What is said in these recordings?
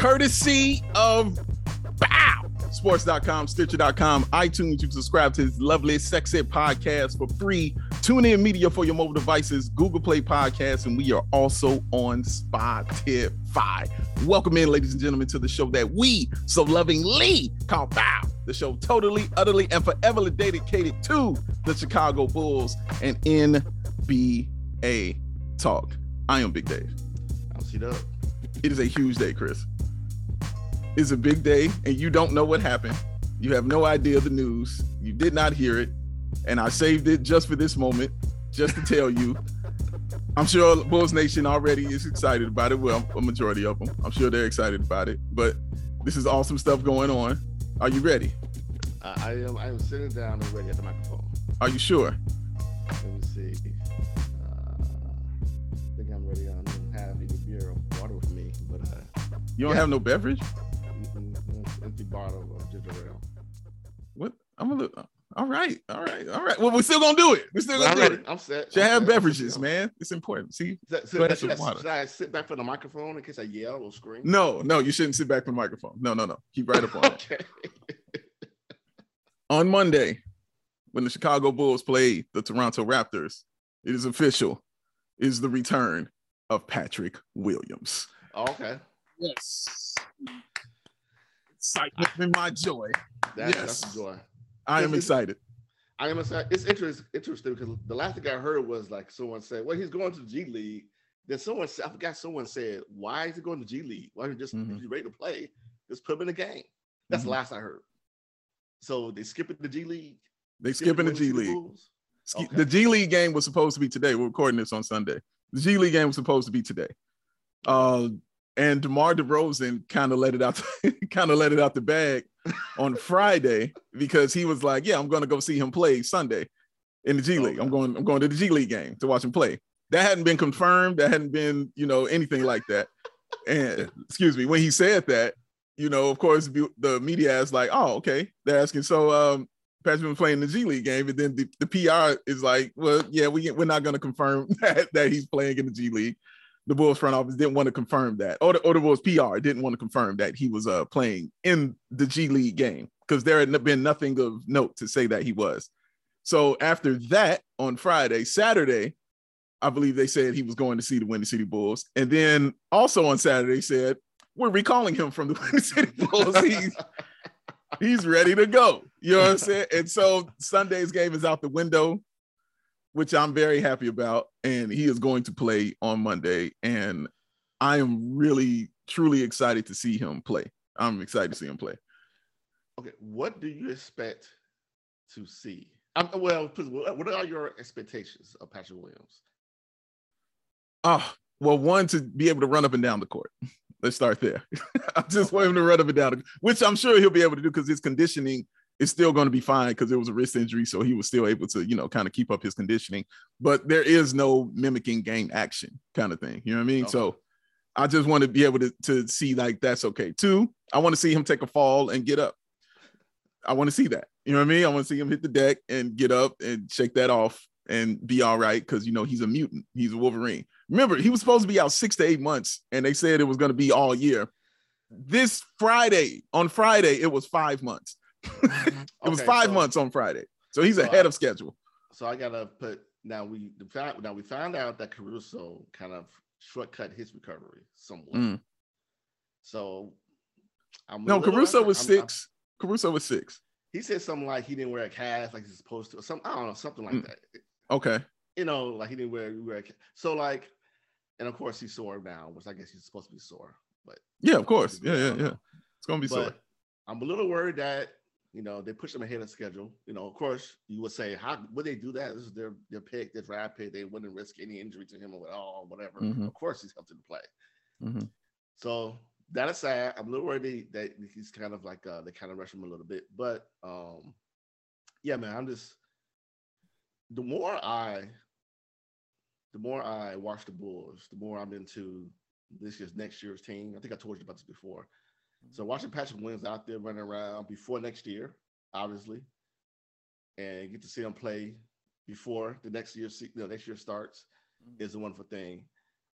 courtesy of Bow Sports.com, Stitcher.com, iTunes. You can subscribe to this lovely Sex Ed podcast for free. Tune in media for your mobile devices, Google Play Podcasts, and we are also on Spotify. Welcome in, ladies and gentlemen, to the show that we so lovingly call Bow. The show totally, utterly, and forever dedicated to the Chicago Bulls and NBA talk. I am Big Dave. I'll see that. It is a huge day, Chris. It's a big day, and you don't know what happened. You have no idea the news. You did not hear it. And I saved it just for this moment, just to tell you. I'm sure Bulls Nation already is excited about it. Well, a majority of them. I'm sure they're excited about it. But this is awesome stuff going on. Are you ready? Uh, I am. I am sitting down and ready at the microphone. Are you sure? Let me see. Uh, I think I'm ready. I don't have any beer or water with me, but uh, You don't Yeah. have no beverage? An bottle of ginger ale. What? I'm gonna look. All right, all right, all right. Well, we're still gonna do it. We're still gonna I'm do ready. it. I'm set. Should I'm have set. beverages, I'm man. It's important. See, set. So, Glass should, of I, water. should I sit back from the microphone in case I yell or scream? no, no, you shouldn't sit back from the microphone. No, no, no. Keep right up on it. Okay. on Monday, when the Chicago Bulls played the Toronto Raptors, it is official. It is the return of Patrick Williams. Oh, okay. Yes. Excitement in my joy. That, Yes. That's joy. I am excited. I am excited. It's interesting, interesting because the last thing I heard was like someone said, "Well, he's going to the G League." Then someone said, "I forgot." Someone said, "Why is he going to G League? Why don't you just Mhm. if he's ready to play, just put him in the game?" That's Mhm. the last I heard. So they skipping the G League. They skipping the G League. Okay. The G League game was supposed to be today. We're recording this on Sunday. The G League game was supposed to be today. Uh, and DeMar DeRozan kind of let it out, kind of let it out the bag on Friday because he was like, "Yeah, I'm going to go see him play Sunday in the G League. I'm going, I'm going to the G League game to watch him play." That hadn't been confirmed. That hadn't been, you know, anything like that. And excuse me, when he said that, you know, of course, the media is like, "Oh, okay." They're asking, so um, Patrick been playing the G League game, and then the, the PR is like, well, yeah, we we're not going to confirm that, that he's playing in the G League. The Bulls front office didn't want to confirm that, or the, or the Bulls PR didn't want to confirm that he was uh playing in the G League game because there had been nothing of note to say that he was. So after that, on Friday, Saturday, I believe they said he was going to see the Windy City Bulls, and then also on Saturday said we're recalling him from the Windy City Bulls. He's he's ready to go. You know what I'm saying? And so Sunday's game is out the window, which I'm very happy about. And he is going to play on Monday. And I am really, truly excited to see him play. I'm excited to see him play. Okay, what do you expect to see? Um, well, what what are your expectations of Patrick Williams? Oh, well, one to be able to run up and down the court. Let's start there. I just want him to run up and down, which I'm sure he'll be able to do because his conditioning is still going to be fine because it was a wrist injury, so he was still able to, you know, kind of keep up his conditioning. But there is no mimicking game action kind of thing. You know what I mean? Okay. So I just want to be able to to see like that's okay. Two, I want to see him take a fall and get up. I want to see that. You know what I mean? I want to see him hit the deck and get up and shake that off and be all right because you know he's a mutant. He's a Wolverine. Remember, he was supposed to be out six to eight months, and they said it was going to be all year. This Friday, on Friday, it was five months. it was Okay, five so- months on Friday, so he's So ahead I- of schedule. So I gotta put now we now we found out that Caruso kind of shortcut his recovery somewhat. Mm. So I'm No, Caruso was I'm- I'm- 6 Caruso was six. he said something like he didn't wear a cast like he's supposed to, or some I don't know, something like Mm. that. Okay. You know, like he didn't wear, wear a ca- so like, and of course he's sore now, which I guess he's supposed to be sore, but Yeah, of course. Yeah, yeah, yeah. It's gonna be sore. I'm a little worried that you know they push them ahead of schedule. You know, of course, you would say, how would they do that? This is their their pick, their draft pick. They wouldn't risk any injury to him or all, whatever. Mhm. Of course, he's healthy to play. Mhm. So that aside, I'm a little worried that he's kind of like uh, they kind of rush him a little bit. But um, yeah, man, I'm just the more I the more I watch the Bulls, the more I'm into this year's next year's team. I think I told you about this before. So watching Patrick Williams out there running around before next year, obviously, and get to see him play before the next year, you know, next year starts is a wonderful thing.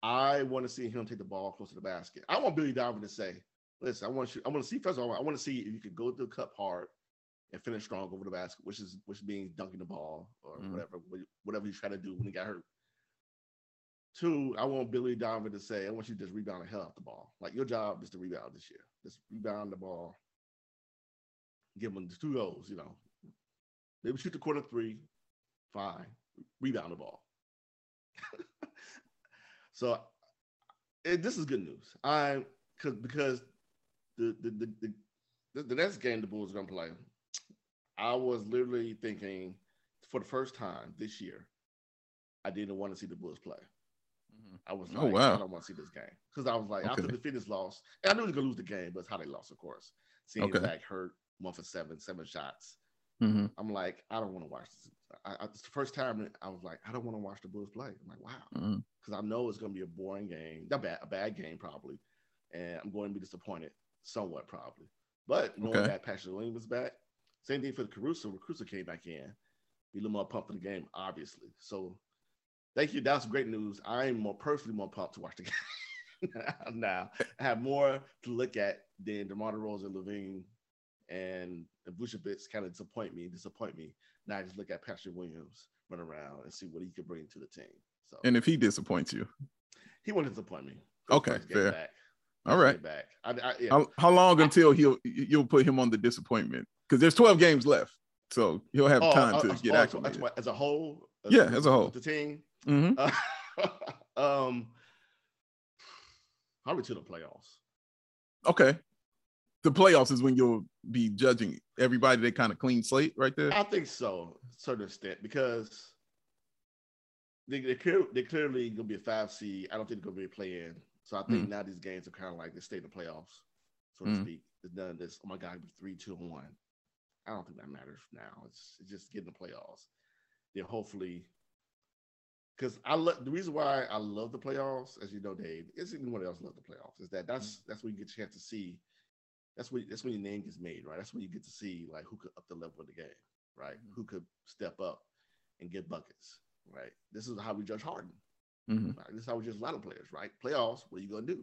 I want to see him take the ball close to the basket. I want Billy Donovan to say, listen, I want you. I want to see first of all. I want to see if you could go through the cup hard and finish strong over the basket, which is which means dunking the ball or mm. whatever whatever you try to do when he got hurt. Two, I want Billy Donovan to say, I want you to just rebound the hell out the ball. Like your job is to rebound this year. Just rebound the ball. Give them the two goals, you know. Maybe shoot the corner three, fine. Rebound the ball. so it, this is good news. I because because the the, the the the next game the Bulls are gonna play, I was literally thinking for the first time this year, I didn't want to see the Bulls play. Mm-hmm. I was oh, like, oh, wow. I don't want to see this game because I was like, okay. after the Phoenix loss, and I knew he was gonna lose the game, but it's how they lost, of course. Seeing okay. Zach hurt, one for seven, seven shots. Mm-hmm. I'm like, I don't want to watch this. I, I, it's the first time I was like, I don't want to watch the Bulls play. I'm like, wow, because mm-hmm. I know it's going to be a boring game, not bad, a bad game probably, and I'm going to be disappointed somewhat probably. But knowing okay. that Patrick Williams was back, same thing for the Caruso. Caruso came back in, be a little more pumped for the game, obviously. So, thank you. That's great news. I'm more personally more pumped to watch the game now. I have more to look at than DeMar DeRozan, LaVine, and Vucevic kind of disappoint me, disappoint me. Now I just look at Patrick Williams run around and see what he could bring to the team. So, and if he disappoints you, he won't disappoint me. Okay, fair. Back. All right. Back. I, I, yeah. how, how, long until he'll you'll put him on the disappointment? Because there's 12 games left, so he'll have oh, time uh, to uh, get oh, acclimated. As a whole. As yeah, as a whole. The team. Mm-hmm. Uh, um, probably to the playoffs. Okay the playoffs is when you'll be judging everybody. They kind of clean slate right there. I think so, certain extent, because they they clear, they're clearly gonna be a five seed. I don't think they're gonna be a play in. So I think mm. now these games are kind of like they stay in the playoffs, so to mm. speak. It's done this. Oh my God, three, two, and one. I don't think that matters now. It's, it's just getting the playoffs. Then hopefully, because I love the reason why I love the playoffs, as you know, Dave, is anyone else love the playoffs, is that that's mm. that's when you get a chance to see that's when that's when your name gets made, right? That's when you get to see like who could up the level of the game, right? Mm-hmm. Who could step up and get buckets, right? This is how we judge Harden. Mm-hmm. Right? This is how we judge a lot of players, right? Playoffs, what are you gonna do?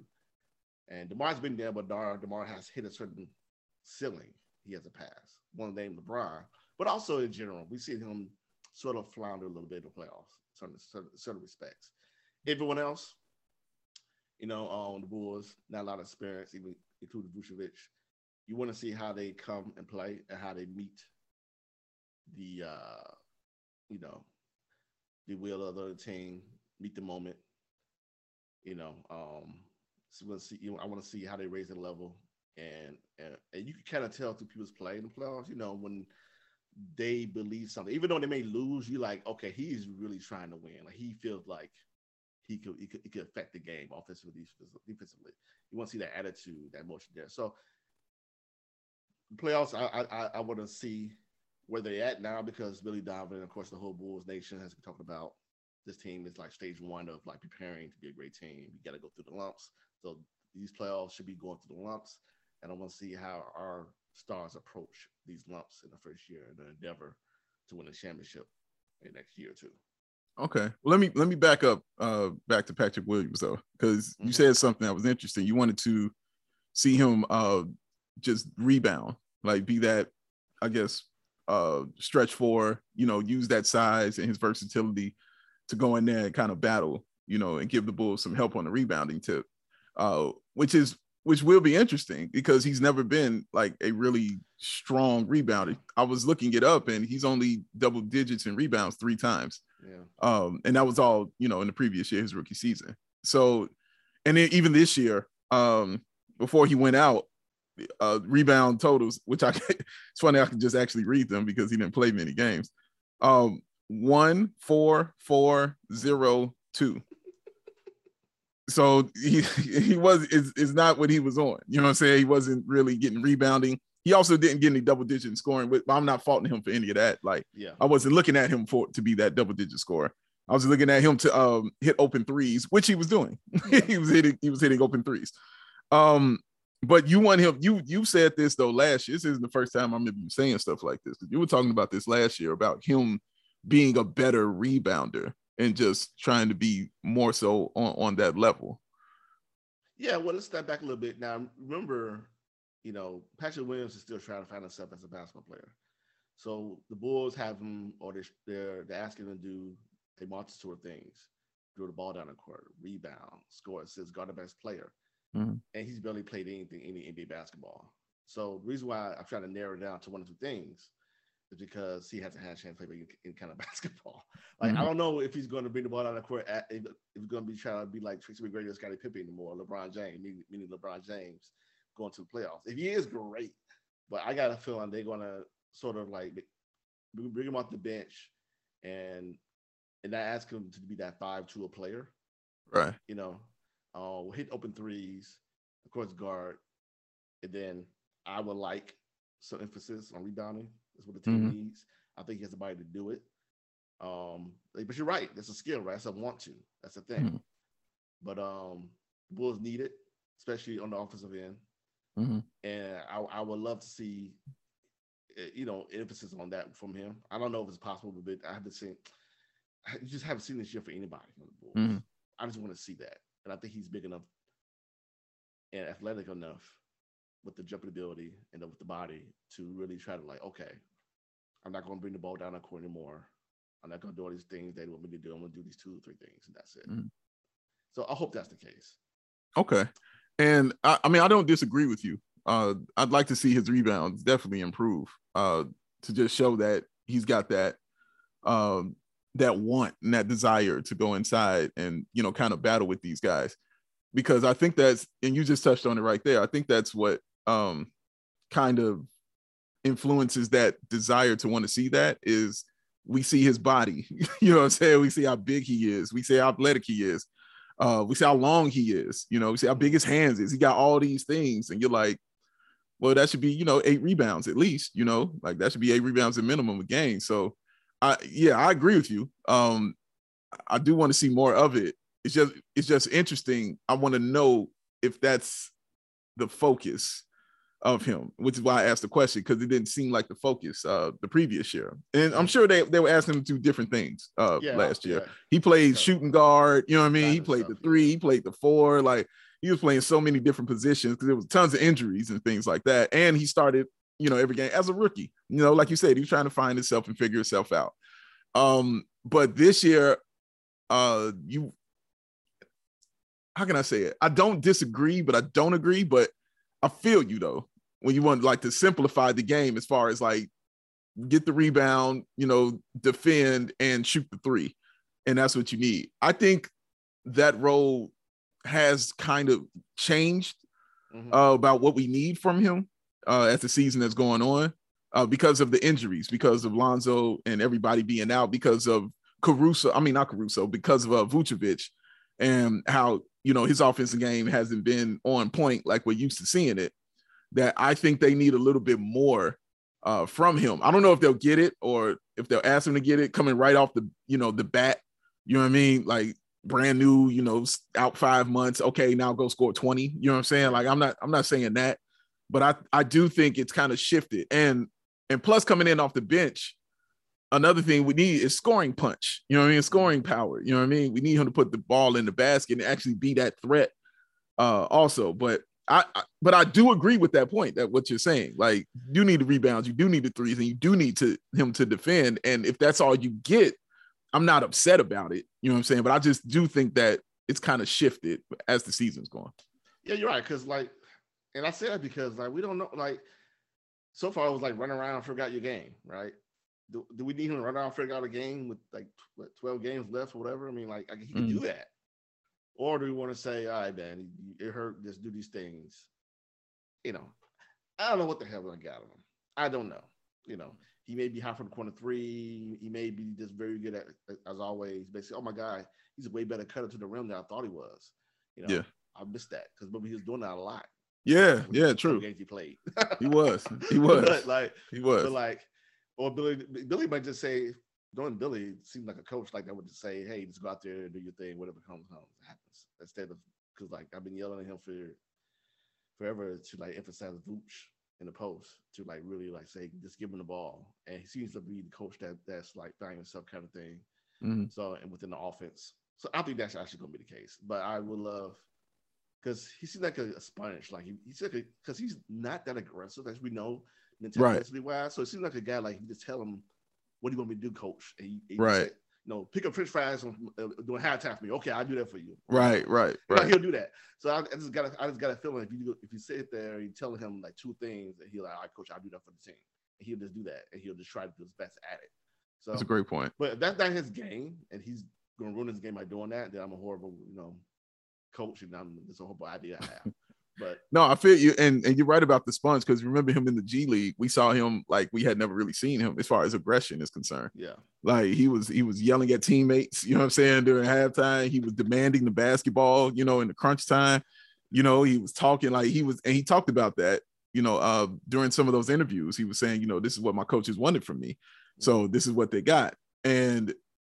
And Demar's been there, but Demar, Demar has hit a certain ceiling. He has a pass. One name LeBron, but also in general, we see him sort of flounder a little bit in the playoffs, certain certain, certain respects. Everyone else, you know, on um, the Bulls, not a lot of experience, even including Vucevic you want to see how they come and play and how they meet the uh you know the will of the team, meet the moment. You know, um so we'll see you know, I want to see how they raise the level and, and and you can kind of tell through people's play in the playoffs, you know, when they believe something, even though they may lose, you like, okay, he's really trying to win. Like he feels like he could he could, he could affect the game offensively, defensively. You want to see that attitude, that motion there. So playoffs, I I, I want to see where they're at now because Billy Donovan, of course, the whole Bulls nation has been talking about this team is like stage one of like preparing to be a great team. You got to go through the lumps. So these playoffs should be going through the lumps, and I want to see how our stars approach these lumps in the first year in the endeavor to win a championship in next year or two. Okay. Well, let me let me back up uh back to Patrick Williams though, because mm-hmm. you said something that was interesting. You wanted to see him uh just rebound, like be that, I guess, uh, stretch four, you know, use that size and his versatility to go in there and kind of battle, you know, and give the Bulls some help on the rebounding tip, uh, which is which will be interesting because he's never been like a really strong rebounder. I was looking it up and he's only double digits in rebounds three times. Yeah. Um, and that was all, you know, in the previous year, his rookie season. So, and then even this year, um, before he went out, uh, rebound totals, which I it's funny I can just actually read them because he didn't play many games. Um, one, four, four, zero, two. So he he was is is not what he was on. You know what I'm saying? He wasn't really getting rebounding. He also didn't get any double digit scoring. But I'm not faulting him for any of that. Like, yeah, I wasn't looking at him for to be that double digit scorer. I was looking at him to um, hit open threes, which he was doing. he was hitting he was hitting open threes. Um, but you want him. You you said this though last year. This isn't the first time I remember you saying stuff like this. You were talking about this last year about him being a better rebounder and just trying to be more so on, on that level. Yeah, well, let's step back a little bit. Now, remember, you know, Patrick Williams is still trying to find himself as a basketball player. So the Bulls have him, or they're they're, they're asking him to do a multitude of things: throw the ball down the court, rebound, score assists, guard the best player, Mhm. and he's barely played anything any NBA basketball. So the reason why I'm trying to narrow it down to one or two things because he hasn't had a chance to play any, any kind of basketball. Like I Mhm. don't know if he's going to bring the ball down the court. At, if, if he's going to be trying to be like Tracy McGrady or Scottie Pippen anymore, LeBron James, meaning, meaning LeBron James going to the playoffs. If he is great, but I got a feeling they're going to sort of like bring him off the bench and and not ask him to be that five tool player. Right. You know, uh, we'll hit open threes, of course, guard, and then I would like some emphasis on rebounding. That's what the team Mhm. needs. I think he has the body to do it. Um, like, but you're right. That's a skill, right? That's a want to. That's a thing. Mhm. But um, the Bulls need it, especially on the offensive end. Mhm. And I, I would love to see, eh, you know, emphasis on that from him. I don't know if it's possible, but I haven't seen. I just haven't seen this year for anybody from the Bulls. Mhm. I just want to see that, and I think he's big enough and athletic enough with the jumping ability and with the body to really try to like, okay, I'm not going to bring the ball down the court anymore. I'm not going to do all these things they want me to do. I'm going to do these two or three things, and that's it. Mhm. So I hope that's the case. Okay. And I, I mean, I don't disagree with you. Uh, I'd like to see his rebounds definitely improve. Uh, to just show that he's got that um that want and that desire to go inside and you know kind of battle with these guys because I think that's and you just touched on it right there. I think that's what um kind of influences that desire to want to see that is we see his body. you know what I'm saying? We see how big he is. We see how athletic he is. Uh, we see how long he is. You know, we see how big his hands is. He got all these things, and you're like, well, that should be you know eight rebounds at least. You know, like that should be eight rebounds at minimum a game. So, I yeah, I agree with you. Um, I do want to see more of it. It's just it's just interesting. I want to know if that's the focus of him, which is why I asked the question because it didn't seem like the focus uh the previous year. And I'm sure they, they were asking him to do different things uh Yeah, last year. yeah. He played So- shooting guard, you know what I mean? He played stuff, the yeah. three, he played the four, like he was playing so many different positions because there was tons of injuries and things like that. And he started, you know, every game as a rookie. You know, like you said, he was trying to find himself and figure himself out. Um, but this year, uh, you how can I say it? I don't disagree, but I don't agree. But I feel you though when you want like to simplify the game as far as like get the rebound, you know, defend and shoot the three, and that's what you need. I think that role has kind of changed Mhm. uh, about what we need from him uh, as the season is going on uh, because of the injuries, because of Lonzo and everybody being out, because of Caruso. I mean, not Caruso, because of uh, Vucevic and how you know his offensive game hasn't been on point like we're used to seeing it. That I think they need a little bit more uh, from him. I don't know if they'll get it or if they'll ask him to get it coming right off the you know the bat. You know what I mean? Like brand new, you know, out five months. Okay, now go score 20. You know what I'm saying? Like I'm not I'm not saying that, but I I do think it's kind of shifted. And and plus coming in off the bench, another thing we need is scoring punch. You know what I mean? Scoring power. You know what I mean? We need him to put the ball in the basket and actually be that threat uh also. But I, I but I do agree with that point that what you're saying. Like you need the rebounds, you do need the threes, and you do need to him to defend. And if that's all you get, I'm not upset about it. You know what I'm saying? But I just do think that it's kind of shifted as the season's going. Yeah, you're right. Because like, and I say that because like we don't know. Like, so far it was like run around, figure out your game, right? Do, do we need him to run around, figure out a game with like what, 12 games left or whatever? I mean, like I, he can do mm. that. Or do we want to say, all right, man, it hurt. Just do these things. You know, I don't know what the hell I got on him. I don't know. You know, he may be high from the corner three. He may be just very good at, as always. Basically, oh my god, he's a way better cutter to the rim than I thought he was. You know, Yeah. I missed that because remember he was doing that a lot. Yeah, yeah, the true. Games he played. He was. He was. but like, He but was. like, or Billy, Billy might just say, knowing Billy seemed like a coach like that would just say, "Hey, just go out there and do your thing. Whatever comes, comes happens." Instead of because like I've been yelling at him for forever to like emphasize Vooch in the post to like really like say just give him the ball, and he seems to be the coach that that's like finding himself kind of thing. Mhm. So and within the offense, so I think that's actually going to be the case. But I would love because he seems like a, a sponge. Like he, he's like because he's not that aggressive as we know Right. mentally wise. So it seems like a guy like you just tell him, "What do you want me to do, coach?" And he Right. you know, pick up French fries and uh, doing halftime for me. Okay, I'll do that for you. Right, right, right. he'll do that. So I, I just got a, I just got a feeling if you if you sit there and you tell him like two things, that he'll like, all right, coach, I'll do that for the team. And he'll just do that, and he'll just try to do his best at it. So, That's a great point. but if that's not his game, and he's going to ruin his game by doing that, then I'm a horrible, you know, coach, and I'm it's a horrible idea I have. But No, I feel you, and and you're right about the sponge because remember him in the G League, we saw him like we had never really seen him as far as aggression is concerned. yeah, Like he was he was yelling at teammates, you know what I'm saying, during halftime. He was demanding the basketball, you know, in the crunch time. You know, he was talking like he was, and he talked about that, you know, uh, during some of those interviews. He was saying, you know, this is what my coaches wanted from me. So this is what they got. And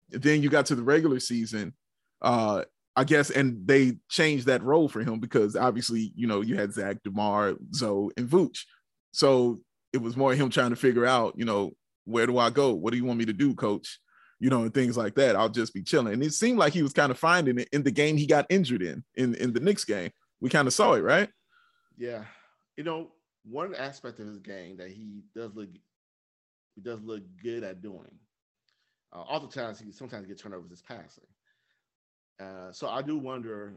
then you got to the regular season. Uh, I guess, and they changed that role for him because obviously, you know, you had Zach, DeMar, Zo, and Vooch. So it was more him trying to figure out, you know, where do I go? What do you want me to do, coach? You know, and things like that. I'll just be chilling. And it seemed like he was kind of finding it in the game he got injured in, in, in the Knicks game. We kind of saw it, right? yeah. You know, one aspect of his game that he does look he does look good at doing. Uh, oftentimes, he sometimes get turnovers is passing. Uh, so I do wonder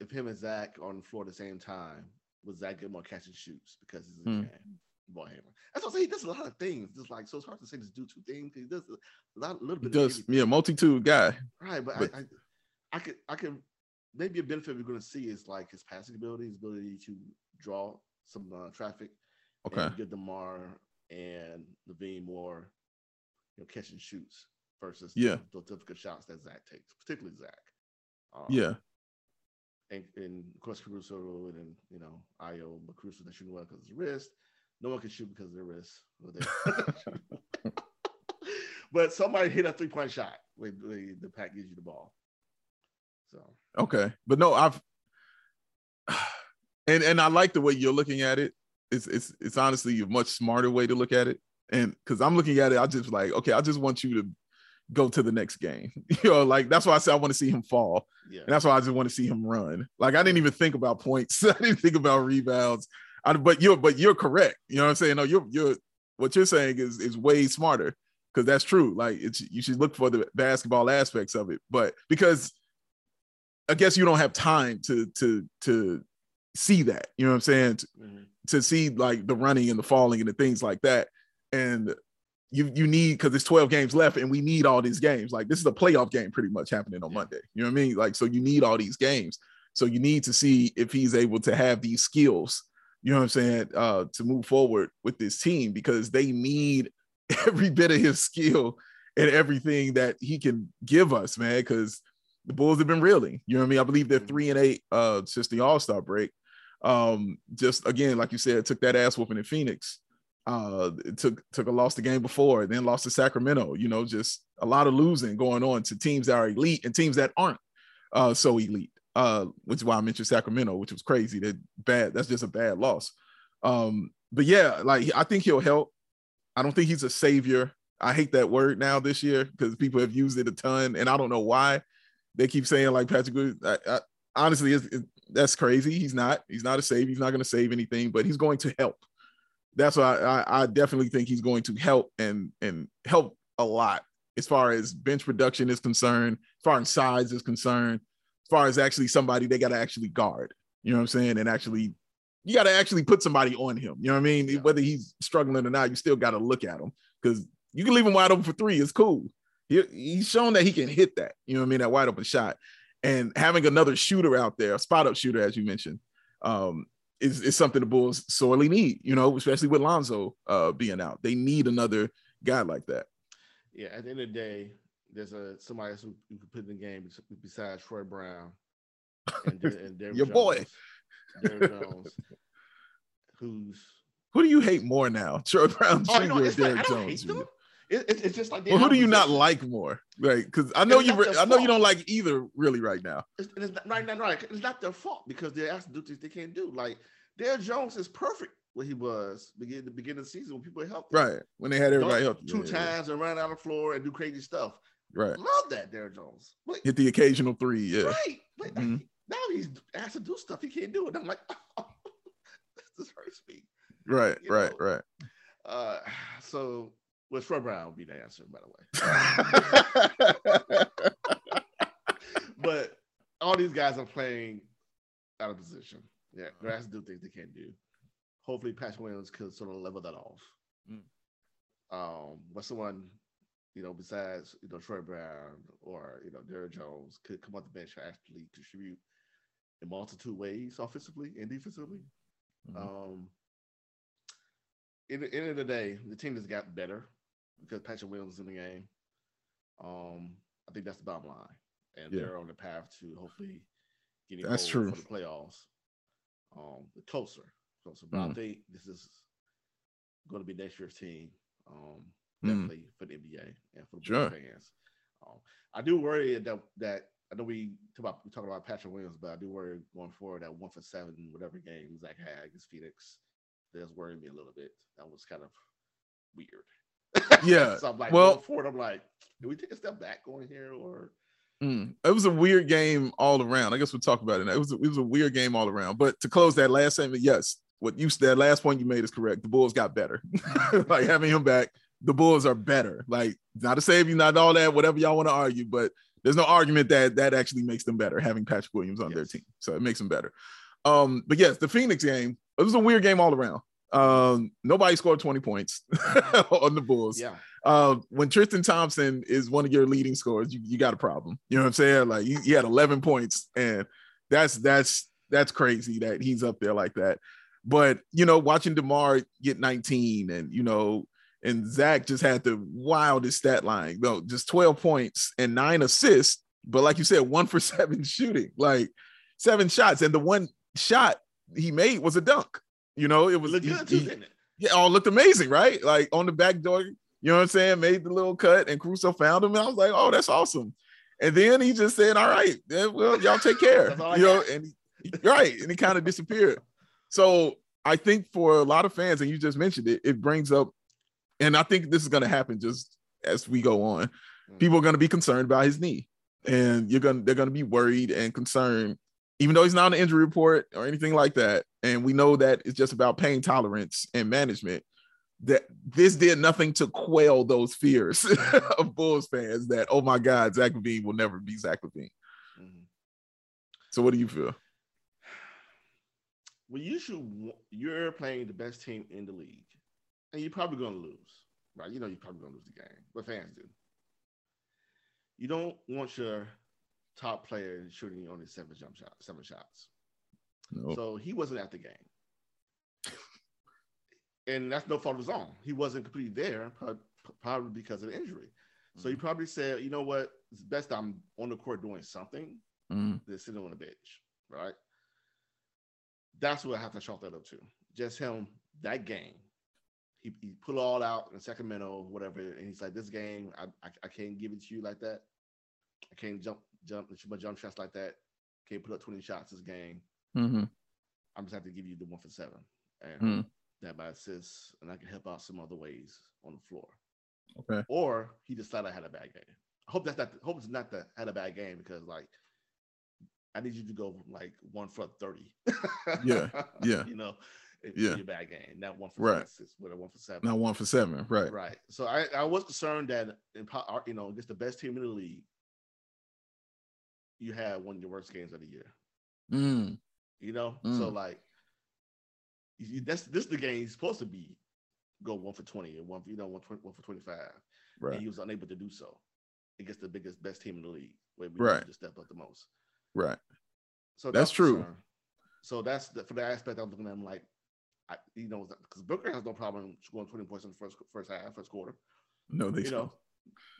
if him and Zach on the floor at the same time was Zach get more catch and shoots because he's a game. Ball handler. That's what I say. He does a lot of things. Just like so, it's hard to say just do two things. He does a lot, a little He bit. of does, yeah, multitude guy. Right, but, But- I, I, I could, I could, maybe a benefit we're going to see is like his passing ability, his ability to draw some uh, traffic, Okay. and give Demar and LaVine more, you know, catch and shoots versus Yeah. the, the difficult shots that Zach takes, particularly Zach. Um, Yeah. and, and of course Caruso and then you know Ayo, but Caruso not shooting well because of his wrist. No one can shoot because of their wrist. but somebody hit a three point shot when when the pack gives you the ball. So Okay, but no, I've and and I like the way you're looking at it. It's it's it's honestly a much smarter way to look at it. And because I'm looking at it, I just like, okay, I just want you to go to the next game. You know, like that's why I said I want to see him fall. yeah, And that's why I just want to see him run. Like I didn't even think about points. I didn't think about rebounds. I, but you're but you're correct. You know what I'm saying? No, you're you're what you're saying is is way smarter because that's true. Like it's you should look for the basketball aspects of it. But because I guess you don't have time to to to see that. You know what I'm saying? Mhm. to see like the running and the falling and the things like that. And you you need because there's 12 games left and we need all these games. Like this is a playoff game pretty much happening on. Monday. You know what I mean? Like so you need all these games. So you need to see if he's able to have these skills, you know what I'm saying, uh, to move forward with this team because they need every bit of his skill and everything that he can give us, man. Because the Bulls have been reeling. You know what I mean? I believe they're Mhm. three and eight uh since the All-Star break. Um, just again, like you said, took that ass whooping in Phoenix. Uh, took took a loss the game before, then lost to Sacramento. You know, just a lot of losing going on to teams that are elite and teams that aren't uh so elite. Uh, which is why I mentioned Sacramento, which was crazy. That bad. That's just a bad loss. Um, but yeah, like I think he'll help. I don't think he's a savior. I hate that word now this year because people have used it a ton, and I don't know why they keep saying like Patrick. I, I, honestly, it, that's crazy. He's not. He's not a save. He's not going to save anything, but he's going to help. That's why I, I definitely think he's going to help and and help a lot as far as bench production is concerned, as far as size is concerned, as far as actually somebody they got to actually guard. You know what I'm saying? And actually, you got to actually put somebody on him. You know what I mean? Yeah. Whether he's struggling or not, you still got to look at him because you can leave him wide open for three. It's cool. He, he's shown that he can hit that. You know what I mean? That wide open shot. And having another shooter out there, a spot up shooter, as you mentioned, um, is, is something the Bulls sorely need, you know, especially with Lonzo uh, being out. They need another guy like that. yeah. At the end of the day, there's a somebody else who you could put in the game besides Troy Brown and, and Derrick Your boy. Jones. Derrick Jones, who's Who do you hate more now, Troy Brown Jr. oh, you know, or like, Derrick Jones? Jr.? It, it, it's just like Well, who do you not like more? Right? Because I know you. not Re- their I know you don't like either, really, right now. It's, it's not, right, not right. It's not their fault because they're asked to do things they can't do. Like Derrick Jones is perfect what he was begin the beginning of the season when people helped. healthy. Right? When they had everybody help two Yeah, yeah, times and run out the floor and do crazy stuff. Right. Love that Derrick Jones. But, Hit the occasional three. Yeah. Right. But Mhm. now he's asked to do stuff he can't do and I'm like, oh, this hurts me. Right, you right, know? right. Uh, so well, Troy Brown would be the answer, by the way. but all these guys are playing out of position. Yeah, they have to do things they can't do. Hopefully, Patrick Williams could sort of level that off. Mm. Um, but someone, you know, besides you know Troy Brown or you know Derrick Jones could come off the bench and actually contribute in multitude ways, offensively and defensively. Mm-hmm. Um, in the end of the day, the team has got better because Patrick Williams is in the game. Um, I think that's the bottom line, and yeah. they're on the path to hopefully getting that's true for the playoffs. Um, closer, closer. But mm. I think this is going to be next year's team. Um, mm. definitely mm. for the NBA and for the sure. fans. Um, I do worry that that I know we talk about we talk about Patrick Williams, but I do worry going forward that one for seven, whatever game Zach had against Phoenix, that's worrying me a little bit. That was kind of weird. Yeah. so I'm like, well, forward, I'm like, do we take a step back going here or? Mm, it was a weird game all around. I guess we'll talk about it. Now. It was a, it was a weird game all around. But to close that last segment, yes, what you that last point you made is correct. The Bulls got better. like having him back, the Bulls are better. Like not to save you, not all that, whatever y'all want to argue, but there's no argument that that actually makes them better having Patrick Williams on yes. their team. So it makes them better. Um, but yes, the Phoenix game, it was a weird game all around. Um, nobody scored 20 points on the Bulls. Yeah. Uh, when Tristan Thompson is one of your leading scorers, you, you got a problem. You know what I'm saying? Like he, he had 11 points, and that's that's that's crazy that he's up there like that. But you know, watching Demar get 19, and you know, and Zach just had the wildest stat line. Know, just 12 points and nine assists. But like you said, one for seven shooting, like seven shots, and the one shot he made was a dunk. You know, it was looked good too, didn't it? Yeah, all looked amazing, right? Like on the back door, you know what I'm saying? Made the little cut, and Caruso found him, and I was like, oh, that's awesome. And then he just said, all right, well, y'all take care, you know, and he, right, and he kind of disappeared. So I think for a lot of fans, and you just mentioned it, it brings up, and I think this is going to happen just as we go on. Mm. People are going to be concerned about his knee, and you're going to they're going to be worried and concerned even though he's not on the injury report or anything like that, and we know that it's just about pain tolerance and management, that this did nothing to quell those fears of Bulls fans that, oh my God, Zach LaVine will never be Zach LaVine. Mm-hmm. So what do you feel? Well, you should you're playing the best team in the league, and you're probably gonna lose, right? You know you're probably gonna lose the game, but fans do. You don't want your top player shooting only seven jump shots, seven shots. Nope. So he wasn't at the game. and that's no fault of his own. He wasn't completely there, probably because of the injury. Mm-hmm. So he mm-hmm. probably said, you know what, it's best I'm on the court doing something mm-hmm. than sitting on the bench, right? That's what I have to chalk that up to. Just him, that game. He, he it all out in Sacramento, whatever, and he's like, this game, I, I, I can't give it to you like that. I can't jump jump my jump shots like that. Can't put up 20 shots this game. Mm-hmm. I'm just have to give you the one for seven. And mm-hmm. that by assists, and I can help out some other ways on the floor. Okay. Or he decided I had a bad game. I hope that's not the, hope it's not the had a bad game because like I need you to go like one for 30. yeah. Yeah. you know, yeah. a bad game. Not one for right. six, but a one for seven. Not one for seven. Right. Right. So I, I was concerned that in, you know against the best team in the league, you had one of your worst games of the year. Mm. You know, mm. so like you, that's this is the game he's supposed to be go one for twenty and one for you know one, one for twenty five. Right. And he was unable to do so against the biggest best team in the league where we right. to step up the most. Right. So that's, that's true. So that's the, for the aspect I'm looking at. I'm like, I, you know, because Booker has no problem scoring 20 points in the first first half, first quarter. No, they you know,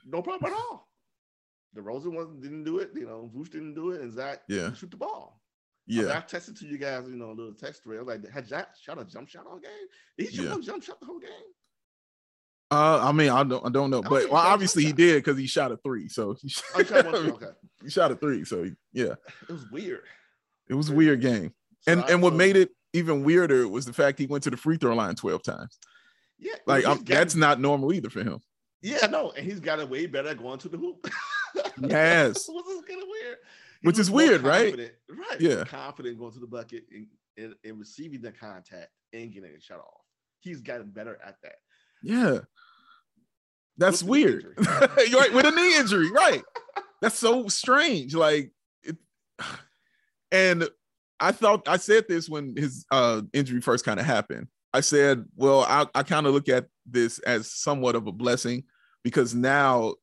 no problem at all. DeRozan wasn't didn't do it. You know, Vooch didn't do it, and Zach yeah shoot the ball. Yeah, I, mean, I texted to you guys, you know, a little text thread. Like, had Zach shot a jump shot all game? Did he shoot yeah. a jump shot the whole game? Uh, I mean, I don't, I don't know, but well, obviously he did because he shot a three. So he shot, oh, shot okay. he shot a three. So yeah, it was weird. It was a weird game, so and I, and what made it even weirder was the fact he went to the free throw line twelve times. Yeah, like that's not normal either for him. Yeah, no, and he's got it way better going to the hoop. Yes. What's this kind of weird? which is weird, right? Right. Yeah. Confident going to the bucket and, and, and receiving the contact and getting it shut off. He's gotten better at that. Yeah. That's With weird. You're right with a knee injury, right? That's so strange. Like it, and I thought I said this when his uh injury first kind of happened. I said, well, I, I kind of look at this as somewhat of a blessing because now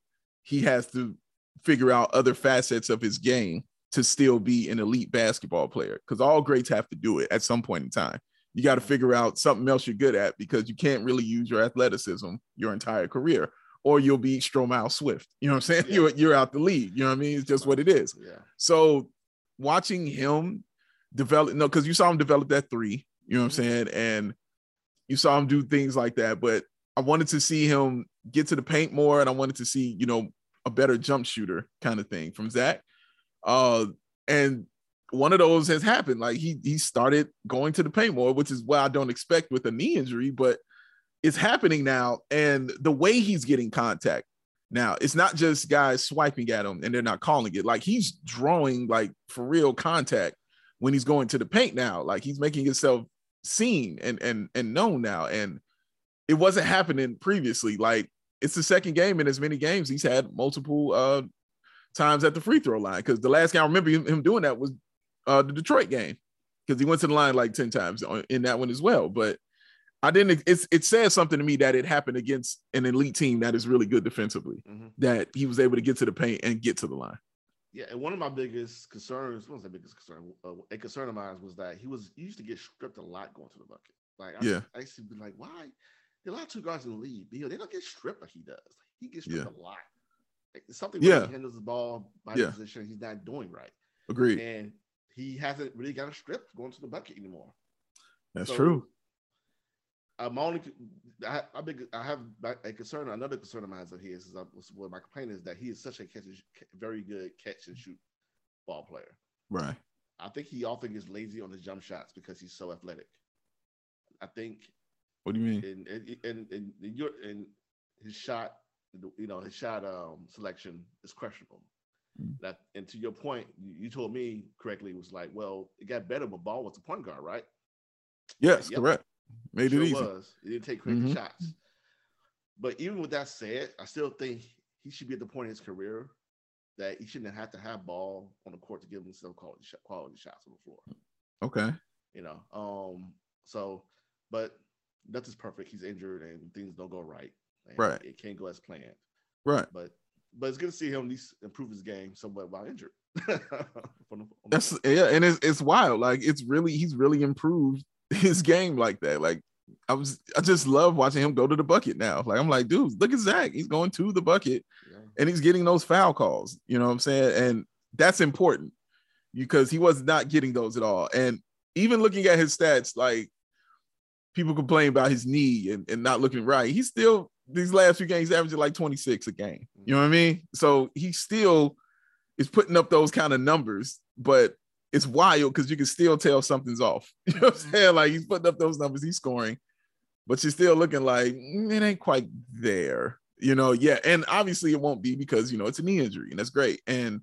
he has to figure out other facets of his game to still be an elite basketball player. Because all greats have to do it at some point in time. You got to figure out something else you're good at because you can't really use your athleticism your entire career, or you'll be Stromile Swift. You know what I'm saying? Yeah. You're you're out the league. You know what I mean? It's just what it is. Yeah. So watching him develop, no, because you saw him develop that three, you know what I'm mm-hmm. saying? And you saw him do things like that. But I wanted to see him get to the paint more, and I wanted to see, you know, a better jump shooter kind of thing from Zach. Uh, and one of those has happened. Like he he started going to the paint more, which is what I don't expect with a knee injury, but it's happening now. And the way he's getting contact now, it's not just guys swiping at him and they're not calling it. Like he's drawing like for real contact when he's going to the paint now. Like he's making himself seen and and and known now. And it wasn't happening previously. Like it's the second game in as many games he's had multiple uh times at the free throw line. Because the last game I remember him, doing that was uh the Detroit game because he went to the line like 10 times in that one as well. But I didn't it's it says something to me that it happened against an elite team that is really good defensively, Mhm. that he was able to get to the paint and get to the line. Yeah, and one of my biggest concerns, what was the biggest concern? Uh, a concern of mine was that he was he used to get stripped a lot going to the bucket. Like, I, Yeah. I used to be like, why? A lot of two guards in the league, but they don't get stripped like he does. Like, he gets stripped a lot. Like, something Yeah. yeah. he handles the ball by Yeah. position he's not doing right, Agreed. and he hasn't really got a strip going to the bucket anymore. That's So, true. I'm only, I, I, big, I have a concern. Another concern of mine is of his um, is what my complaint is that he is such a catch, and very good catch and shoot ball player. Right. I think he often gets lazy on his jump shots because he's so athletic. I think What do you mean? And and and, in your and his shot, you know, his shot um selection is questionable. Mm. That and to your point, you, you told me correctly was like, well, it got better, but Ball was the point guard, right? Yes, Yep. correct. Made Sure it easy. was. He didn't take crazy Mhm. shots. But even with that said, I still think he should be at the point in his career that he shouldn't have to have Ball on the court to give himself quality, quality shots on the floor. Okay. You know, um, so but nothing's perfect. He's injured and things don't go right. Right. It can't go as planned. Right. But but it's good to see him at least improve his game somewhat while injured. From the- on the That's yeah, and it's it's wild. Like it's really he's really improved his mm-hmm. game like that. Like I was I just love watching him go to the bucket now. Like I'm like, dude, look at Zach. He's going to the bucket Yeah. and he's getting those foul calls. You know what I'm saying? And that's important because he was not getting those at all. And even looking at his stats, like people complain about his knee and, and not looking right. He's still these last few games averaging like 26 a game. You know what I mean? So he still is putting up those kind of numbers, but it's wild because you can still tell something's off. You know what I'm saying? Like he's putting up those numbers, he's scoring, but you're still looking like "Mm, it ain't quite there. You know, yeah. And obviously it won't be because you know it's a knee injury, and that's great. And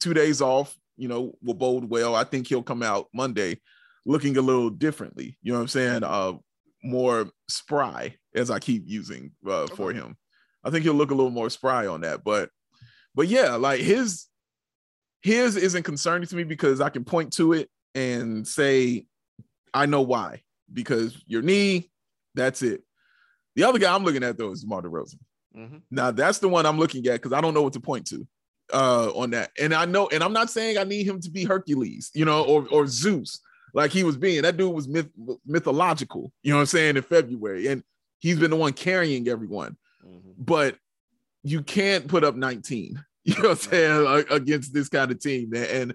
two days off, you know, will bode well. I think he'll come out Monday looking a little differently. You know what I'm saying? Uh more spry as I keep using uh, for him. I think he'll look a little more spry on that. But but yeah, like his his isn't concerning to me because I can point to it and say I know why. Because your knee, that's it. The other guy I'm looking at though is DeMar DeRozan. Mhm. Now that's the one I'm looking at because I don't know what to point to uh on that. And I know, and I'm not saying I need him to be Hercules, you know, or or Zeus, like he was being. That dude was myth, mythological, you know what I'm saying, in February. And he's been the one carrying everyone. Mhm. But you can't put up 19, you know what I'm saying, like, against this kind of team. And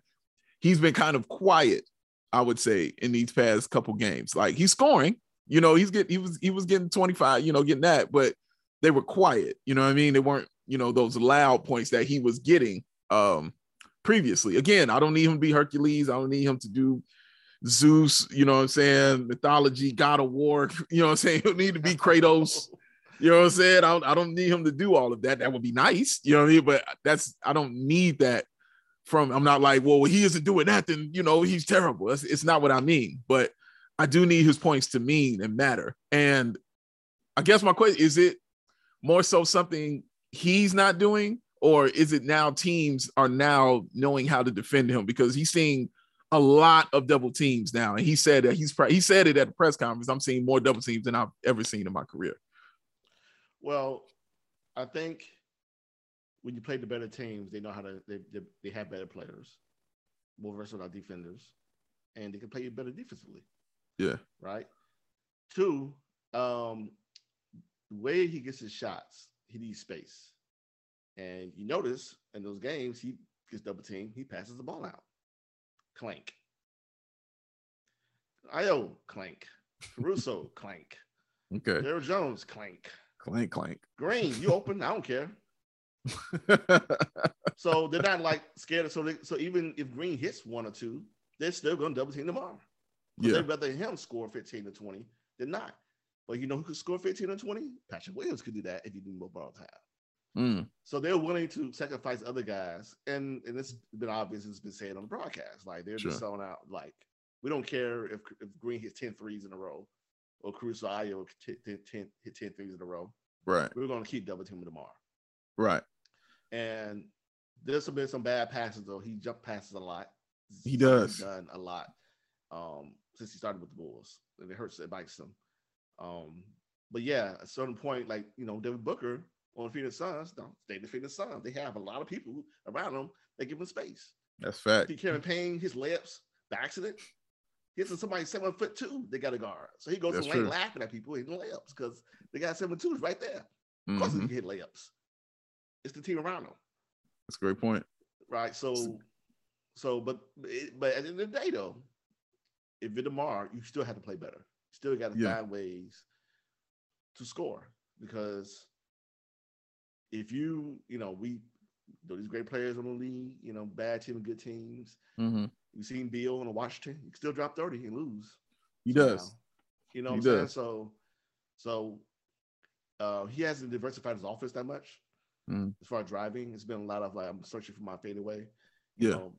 he's been kind of quiet, I would say, in these past couple games. Like he's scoring, you know, he's getting he was he was getting 25, you know, getting that, but they were quiet. You know what I mean? They weren't, you know, those loud points that he was getting um previously. Again, I don't need him to be Hercules. I don't need him to do Zeus, you know what I'm saying? Mythology, God of War, you know what I'm saying? He'll need to be Kratos. You know what I'm saying? I don't, I don't need him to do all of that. That would be nice, you know what I mean? But that's I don't need that from I'm not like, well, he isn't doing that, then you know he's terrible. It's, it's not what I mean, but I do need his points to mean and matter. And I guess my question is: It more so something he's not doing, or is it now teams are now knowing how to defend him because he's seeing a lot of double teams now, and he said that he's he said it at the press conference. I'm seeing more double teams than I've ever seen in my career. Well, I think when you play the better teams, they know how to they, they, they have better players, more versatile defenders, and they can play you better defensively. Yeah. Right. Two, um, the way he gets his shots, he needs space. And you notice in those games, he gets double team, he passes the ball out. Clank. Ayo, clank. Caruso, clank. Okay. Derrick Jones, clank. Clank, clank. Green, you open. I don't care. so they're not like scared. So they, so even if Green hits one or two, they're still going to double team tomorrow. Yeah. They'd rather him score 15 to 20 than not. But you know who could score 15 or 20? Patrick Williams could do that if you do more ball time. Mm. So they're willing to sacrifice other guys. And and it's been obvious, it's been said on the broadcast. Like they're sure. just selling out, like, we don't care if, if Green hits 10 threes in a row or Caruso Ayo hit 10, 10, hit 10 threes in a row. Right. We're going to keep double teaming tomorrow. Right. And there's been some bad passes though. He jump passes a lot. He does. He's done a lot um, since he started with the Bulls, and it hurts. It bites him. Um, but yeah, at a certain point, like you know, Devin Booker on the Phoenix Suns, don't stay the Phoenix Suns. They have a lot of people around them that give him space. That's fact. He Kevin Payne, his layups by accident. Hits somebody seven foot two, they got a guard. So he goes That's from laughing at people hitting layups because they got seven twos right there. Of course, mm-hmm. he can hit layups. It's the team around him. That's a great point. Right. So, so, but, but at the end of the day, though, if you're DeMar, you still have to play better. You still got to yeah. find ways to score because if you, you know, we, you know, these great players on the league, you know, bad team and good teams. Mm-hmm. You've seen Beal in Washington, he still drop 30 and lose. He does. You know what he I'm does. saying? So, so uh, he hasn't diversified his offense that much. Mm. As far as driving, it's been a lot of like I'm searching for my fadeaway. You yeah. Know,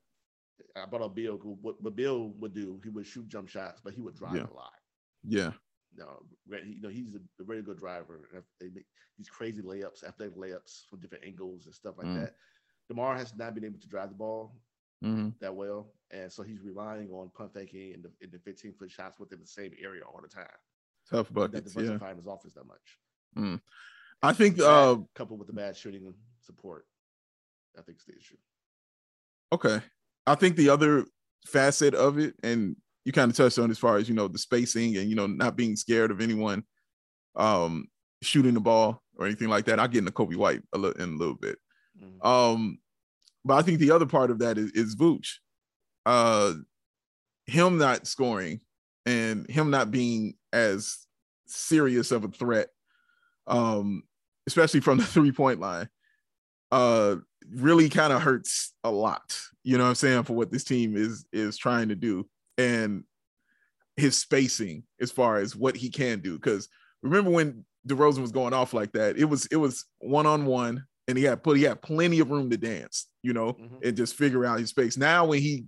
I brought up Bill. What, what Bill would do, he would shoot jump shots, but he would drive yeah. a lot. Yeah. No, you know he's a, very good driver. These crazy layups, athletic layups from different angles and stuff like mm. that. Demar has not been able to drive the ball mm-hmm. that well, and so he's relying on pump faking and the, and the 15 foot shots within the same area all the time. Tough buckets. Not diversifying yeah. his offense that much. Mm. I think uh, coupled with the bad shooting support, I think it's the issue. Okay, I think the other facet of it, and you kind of touched on as far as you know the spacing and you know not being scared of anyone um, shooting the ball or anything like that. I get into Coby White a little in a little bit. Mm-hmm. Um, but I think the other part of that is, is Vooch. Uh, him not scoring and him not being as serious of a threat um, especially from the three point line, uh, really kind of hurts a lot. You know what I'm saying for what this team is is trying to do and his spacing as far as what he can do. Because remember when DeRozan was going off like that, it was it was one on one, and he had put he had plenty of room to dance, you know, mm-hmm. and just figure out his space. Now when he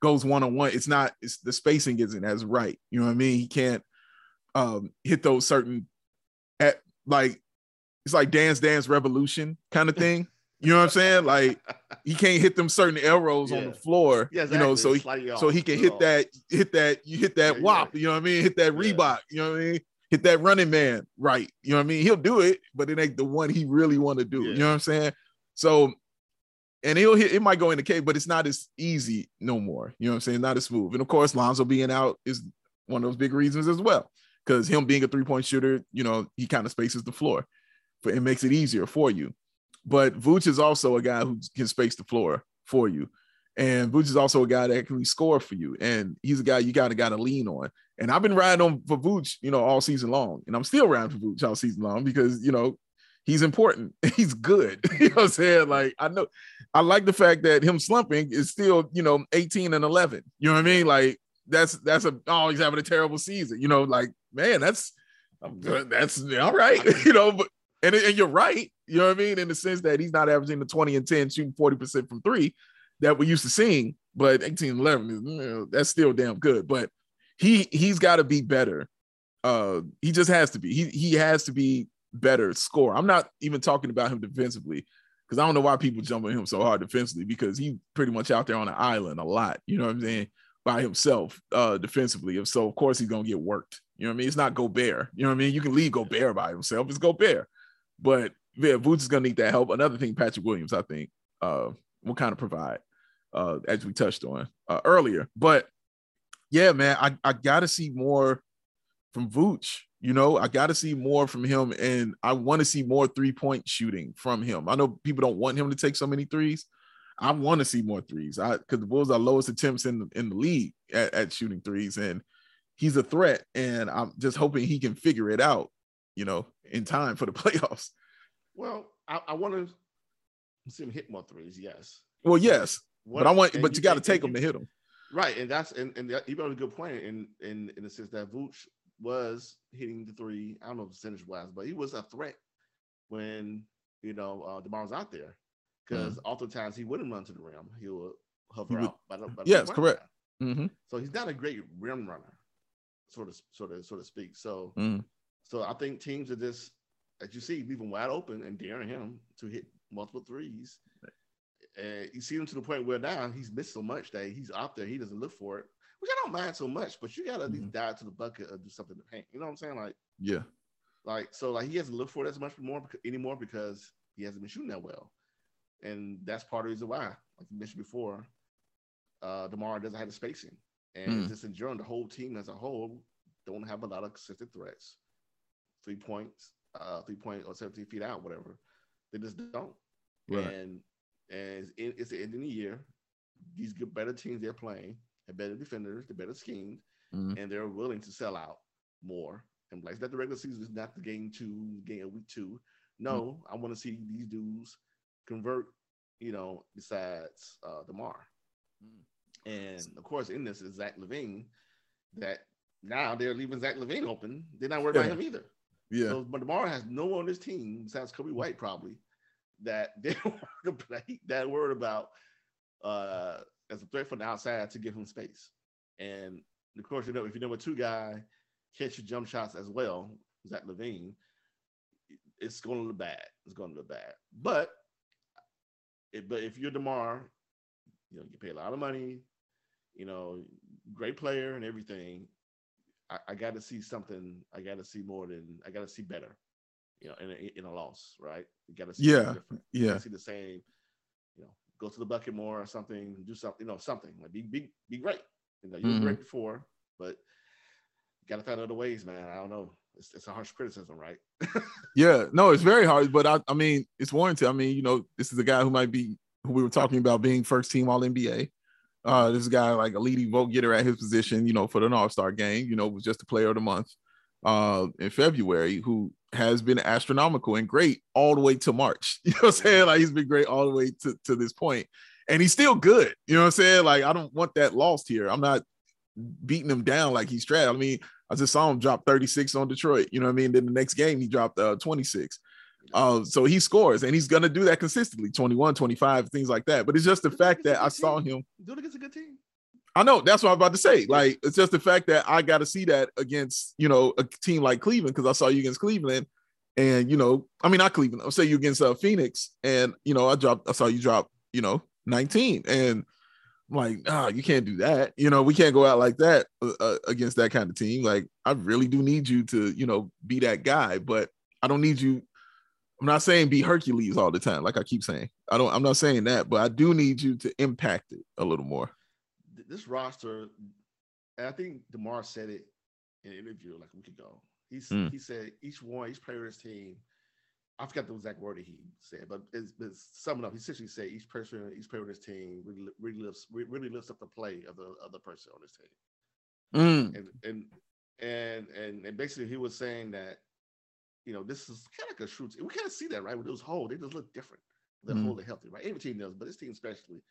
goes one on one, it's not it's the spacing isn't as right. You know what I mean? He can't um hit those certain at like it's like Dance Dance Revolution kind of thing. You know what I'm saying? Like he can't hit them certain arrows yeah. on the floor. Yeah, exactly. You know, so he so he can hit off. that, hit that, you hit that yeah, wop, yeah. you know what I mean? Hit that Reebok, you know what I mean? Hit that running man, right? You know what I mean? He'll do it, but it ain't the one he really want to do. You know what I'm saying? So and he'll hit it might go in the cave, but it's not as easy no more. You know what I'm saying? Not as smooth. And of course, Lonzo being out is one of those big reasons as well. Because him being a three-point shooter, you know, he kind of spaces the floor but it makes it easier for you. But Vooch is also a guy who can space the floor for you. And Vooch is also a guy that can score for you. And he's a guy you kind of got to lean on. And I've been riding on for Vooch, you know, all season long. And I'm still riding for Vooch all season long because, you know, he's important. He's good. you know what I'm saying? Like, I know I like the fact that him slumping is still, you know, 18 and 11. You know what I mean? Like, that's that's a oh, he's having a terrible season. You know, like, man, that's I'm good. that's all right. you know, but and, and you're right. You know what I mean? In the sense that he's not averaging the 20 and 10, shooting 40% from three. that we used to seeing. But 18 11 you know, that's still damn good. But he he's got to be better. Uh, he just has to be. He he has to be better score. I'm not even talking about him defensively because I don't know why people jump on him so hard defensively because he's pretty much out there on an island a lot. You know what I'm saying? By himself, uh, defensively. If so, of course he's gonna get worked. You know what I mean? It's not Gobert. You know what I mean? You can leave Gobert by himself. It's Gobert. But yeah, Boots is gonna need that help. Another thing, Patrick Williams, I think, uh, will kind of provide, uh, as we touched on uh, earlier. But yeah, man, I, I gotta see more from Vooch. You know, I got to see more from him, and I want to see more three point shooting from him. I know people don't want him to take so many threes. I want to see more threes. I because the Bulls are lowest attempts in the, in the league at, at shooting threes, and he's a threat. And I'm just hoping he can figure it out, you know, in time for the playoffs. Well, I, I want to see him hit more threes. Yes. Well, yes, what, but I want, but you, you got to take them to hit them. Right, and that's and and you brought a good point in in in the sense that Vooch was hitting the three. I don't know if percentage wise, but he was a threat when you know uh, Demar was out there because mm-hmm. oftentimes he wouldn't run to the rim. He would hover he would, out. By the, by the yes, correct. Mm-hmm. So he's not a great rim runner, sort of, sort of, sort of speak. So, mm. So I think teams are just, as you see, leaving wide open and daring him to hit multiple threes. And you see him to the point where now he's missed so much that he's out there. He doesn't look for it which I don't mind so much, but you gotta at least mm-hmm. dive to the bucket or do something to paint. You know what I'm saying? Like, yeah, like so, like he hasn't looked for it as much more anymore because he hasn't been shooting that well, and that's part of the reason why, like you mentioned before, uh, Demar doesn't have the spacing, and mm. just enjoying the whole team as a whole don't have a lot of consistent threats, three points, uh, three point or 17 feet out, whatever. They just don't. Right. And and it's the end of the year. These good better teams they're playing have better defenders, they're better schemed, mm-hmm. and they're willing to sell out more. And like that, the regular season is not the game two, game of week two. No, mm-hmm. I want to see these dudes convert. You know, besides uh, Demar, mm-hmm. and of course, in this is Zach LaVine. That now they're leaving Zach LaVine open. They're not worried yeah. about him either. Yeah. So, Demar has no one on his team besides Coby White probably that they to play that word about uh as a threat from the outside to give him space. And of course, you know, if you know a two guy catch your jump shots as well, Zach LaVine, it's going to look bad. It's going to look bad. But, it, but if you're Demar, you know, you pay a lot of money, you know, great player and everything. I, I got to see something. I got to see more than I got to see better. You know, in a, in a loss, right? You got to see yeah, yeah, see the same You know, go to the bucket more or something, do something, you know, something like be be be great. You know, you mm-hmm. were great before, but you gotta find other ways, man. I don't know. It's, it's a harsh criticism, right? yeah, no, it's very hard, but I, I mean, it's warranted. I mean, you know, this is a guy who might be who we were talking about being first team All NBA. Uh, this guy like a leading vote getter at his position, you know, for the All Star game, you know, was just a player of the month uh, in February, who has been astronomical and great all the way to March. You know what I'm saying? Like he's been great all the way to, to this point. And he's still good. You know what I'm saying? Like, I don't want that lost here. I'm not beating him down like he's trash. I mean, I just saw him drop 36 on Detroit. You know what I mean? Then the next game he dropped uh, 26. Uh, so he scores and he's gonna do that consistently 21, 25, things like that. But it's just the fact that I saw him do it against a good team. I know that's what I'm about to say. Like, it's just the fact that I got to see that against, you know, a team like Cleveland because I saw you against Cleveland, and you know, I mean, not Cleveland. I'll say you against uh, Phoenix, and you know, I dropped. I saw you drop, you know, 19, and I'm like, ah, you can't do that. You know, we can't go out like that uh, uh, against that kind of team. Like, I really do need you to, you know, be that guy, but I don't need you. I'm not saying be Hercules all the time, like I keep saying. I don't. I'm not saying that, but I do need you to impact it a little more this roster, and I think Demar said it in an interview like a week ago. He's mm. he said each one, each player of his team. I forgot the exact word that he said, but it's, it's summing up. He essentially said each person, each player on his team really, really lifts really lifts up the play of the other person on his team. Mm. And, and and and and basically he was saying that you know this is kind of like a shoot. We kind of see that right with those holes. They just look different. They're mm. wholly healthy, right? Every team does, but this team especially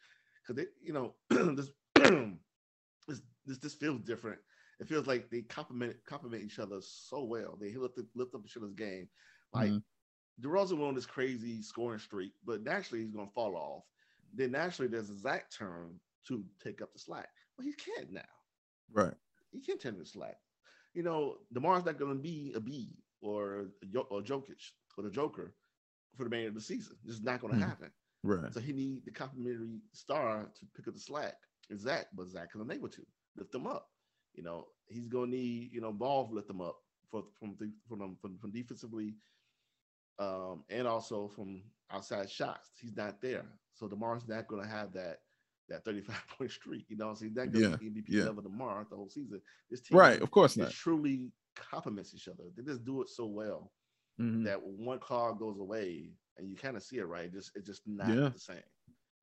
because they, you know, this this, this this feels different. It feels like they complement complement each other so well. They lift lift up each other's game. Like mm-hmm. DeRozan went on this crazy scoring streak, but naturally he's gonna fall off. then naturally there's a Zach turn to take up the slack. Well, he can't now. Right. He can't take the slack. You know, DeMar's not going to be a B or or Jokic or the Joker for the remainder of the season. This is not going to mm. happen. Right. So he need the complimentary star to pick up the slack. Is Zach, but Zach is unable to lift them up. You know, he's going to need you know ball to lift them up for from from from, from defensively, um, and also from outside shots. He's not there. So DeMar's not going to have that that 35 point streak. You know, so he's not going to yeah, be MVP yeah. level DeMar the whole season. This team, right? Of course not. Truly complements each other. They just do it so well mm-hmm. that one car goes away, and you kind of see it, right? It just it's just not yeah. the same.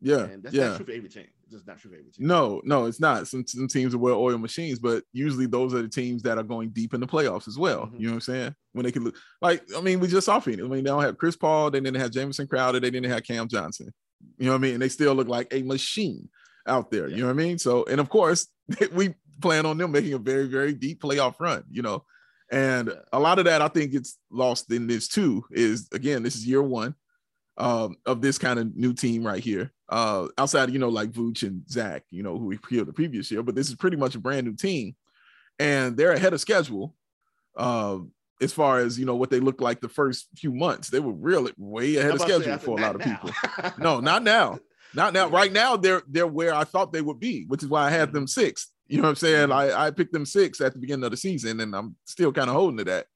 Yeah, and that's yeah. not true for every team. It's just not true for every team. No, no, it's not. Some, some teams are well oil machines, but usually those are the teams that are going deep in the playoffs as well. Mm-hmm. You know what I'm saying? When they can look like, I mean, we just saw Phoenix. I mean, they don't have Chris Paul, they didn't have Jameson Crowder, they didn't have Cam Johnson. You know what I mean? And they still look like a machine out there. Yeah. You know what I mean? So, and of course, we plan on them making a very, very deep playoff run. You know, and a lot of that I think it's lost in this too. Is again, this is year one um, of this kind of new team right here. Uh, outside, you know, like Vooch and Zach, you know, who we killed the previous year, but this is pretty much a brand new team, and they're ahead of schedule. Uh, as far as you know, what they looked like the first few months, they were really way ahead of schedule for a lot of people. no, not now, not now. Right now, they're they're where I thought they would be, which is why I had them sixth. You know what I'm saying? Mm-hmm. I, I picked them six at the beginning of the season, and I'm still kind of holding to that.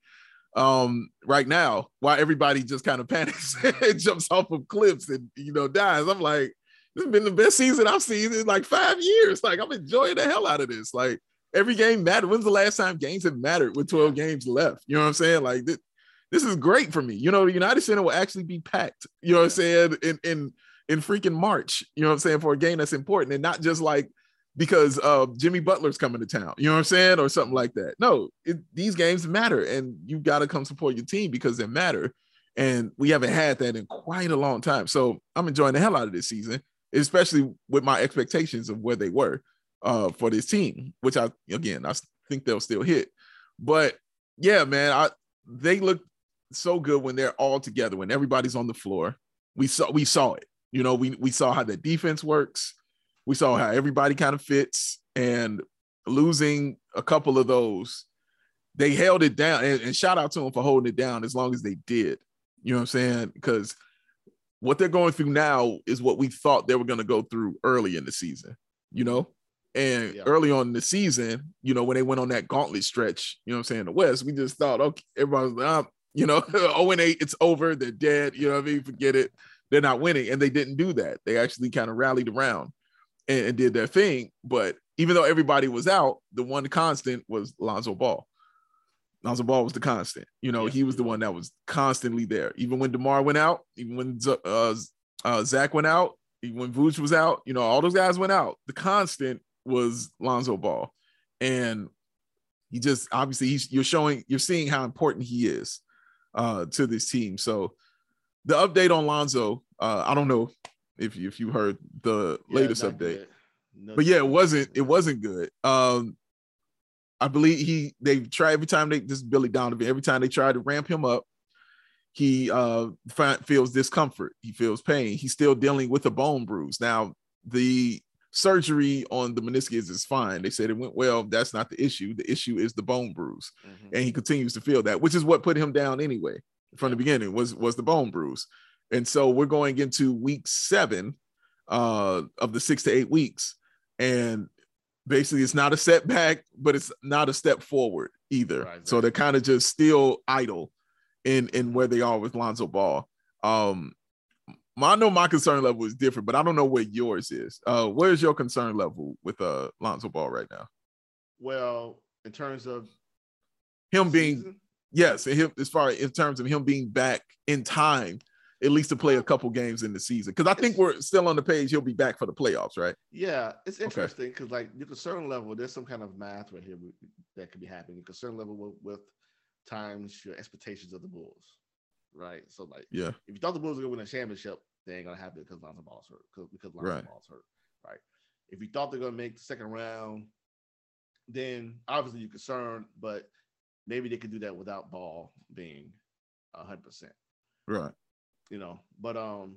Um right now while everybody just kind of panics and jumps off of cliffs and you know dies i'm like this has been the best season i've seen in like five years. Like i'm enjoying the hell out of this. Like every game mattered. When's the last time games have mattered with 12 games left? You know what i'm saying? Like this, this is great for me. You know the united center will actually be packed you know what i'm saying in in in freaking march you know what i'm saying for a game that's important. And not just like because uh, Jimmy Butler's coming to town. You know what I'm saying? Or something like that. No, it, these games matter, and you got to come support your team because they matter. And we haven't had that in quite a long time. So I'm enjoying the hell out of this season, especially with my expectations of where they were uh, for this team, which I again I think they'll still hit. But yeah, man, I they look so good when they're all together, when everybody's on the floor. We saw we saw it. You know, we we saw how the defense works we saw how everybody kind of fits and losing a couple of those, they held it down. And, and shout out to them for holding it down as long as they did. You know what I'm saying? Because what they're going through now is what we thought they were going to go through early in the season, you know? And yeah. early on in the season, you know, when they went on that gauntlet stretch, you know what I'm saying, the West, we just thought, okay, everybody's like, oh, you know, 0 and 8, it's over, they're dead, you know what I mean? Forget it. They're not winning. And they didn't do that. They actually kind of rallied around and, and did their thing. But even though everybody was out, the one constant was Lonzo Ball. Lonzo Ball was the constant. You know, yeah. he was the one that was constantly there. Even when DeMar went out, even when uh, uh, Zach went out, even when Vooch was out, you know, all those guys went out. The constant was Lonzo Ball. And he just obviously he's, you're showing, you're seeing how important he is uh, to this team. So the update on Lonzo, uh, I don't know if you, if you heard the yeah, latest update. but yeah, it wasn't it wasn't good. Um, I believe he they try every time they this Billy Donovan every time they try to ramp him up, he uh feels discomfort. He feels pain. He's still dealing with a bone bruise. Now the surgery on the meniscus is fine. They said it went well. That's not the issue. The issue is the bone bruise, mm-hmm. and he continues to feel that, which is what put him down anyway from the beginning was was the bone bruise. And so we're going into week seven uh, of the six to eight weeks. And basically, it's not a setback, but it's not a step forward either. Right, so they're kind of just still idle in in where they are with Lonzo Ball. Um, I know my concern level is different, but I don't know what yours is. Uh, where's your concern level with uh Lonzo Ball right now? Well, in terms of him being season? yes, him as far in terms of him being back in time at least to play a couple games in the season. Because I think we're still on the page. He'll be back for the playoffs, right? Yeah, it's interesting because, okay. like, your certain level, there's some kind of math right here that could be happening. Your certain level with, with times your expectations of the Bulls, right? So, like, yeah, if you thought the Bulls were going to win a championship, they ain't gonna happen because Lonzo Ball's hurt. Because because Lonzo right. Ball's hurt, right? If you thought they're gonna make the second round, then obviously you're concerned, but maybe they could do that without Ball being hundred percent. Right you know. But um,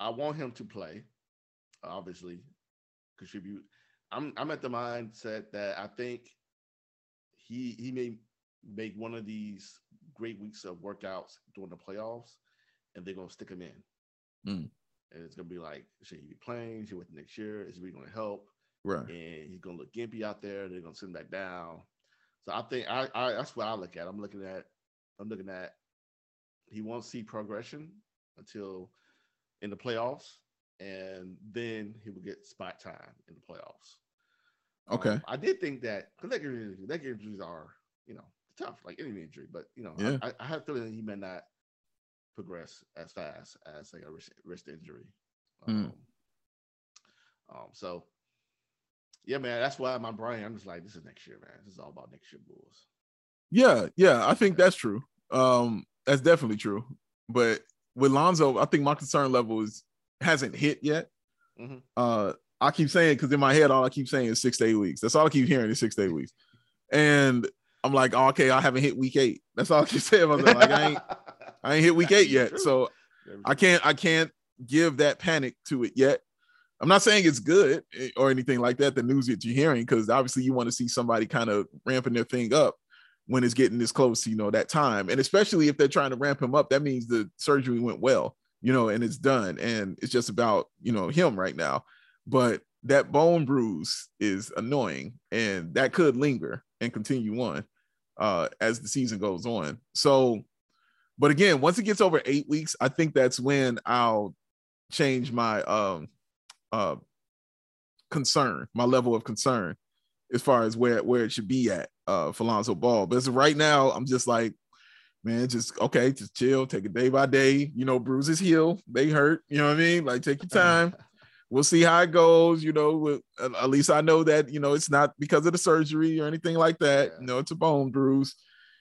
I want him to play. obviously contribute. I'm I'm at the mindset that I think he he may make one of these great weeks of workouts during the playoffs, and they're gonna stick him in. Mm. And it's gonna be like, should he be playing? Should he wait next year? Is he gonna help? Right. And he's gonna look gimpy out there. They're gonna send him back down. So I think I, I that's what I look at. I'm looking at I'm looking at he won't see progression until in the playoffs, and then he will get spot time in the playoffs. Okay. Um, I did think that because leg injuries, leg injuries are you know tough, like any injury, but you know, Yeah. I, I have a feeling he may not progress as fast as like a wrist, wrist injury. Mm. Um, um, so yeah, man, that's why my brain, I'm just like, this is next year, man. This is all about next year Bulls. Yeah, yeah, I think that's true. Um, that's definitely true. But with Lonzo, I think my concern level is hasn't hit yet. Mhm. Uh, I keep saying because in my head, all I keep saying is six to eight weeks. That's all I keep hearing is six to eight weeks. And I'm like, oh, okay, I haven't hit week eight. That's all I keep saying. I was like, I ain't, I ain't hit week eight yet. True. So I can't, I can't give that panic to it yet. I'm not saying it's good eh, or anything like that. The news that you're hearing, because obviously you want to see somebody kind of ramping their thing up when it's getting this close, you know, that time. And especially if they're trying to ramp him up, that means the surgery went well, you know, and it's done. And it's just about, you know, him right now. But that bone bruise is annoying and that could linger and continue on uh, as the season goes on. So, but again, once it gets over eight weeks, I think that's when I'll change my um uh concern, my level of concern as far as where where it should be at uh for Lonzo Ball. But right now, I'm just like, man, just okay, just chill, take it day by day. You know, bruises heal, they hurt. You know what I mean? Like take your time. We'll see how it goes. You know, at least I know that you know it's not because of the surgery or anything like that. Yeah. Know, it's a bone bruise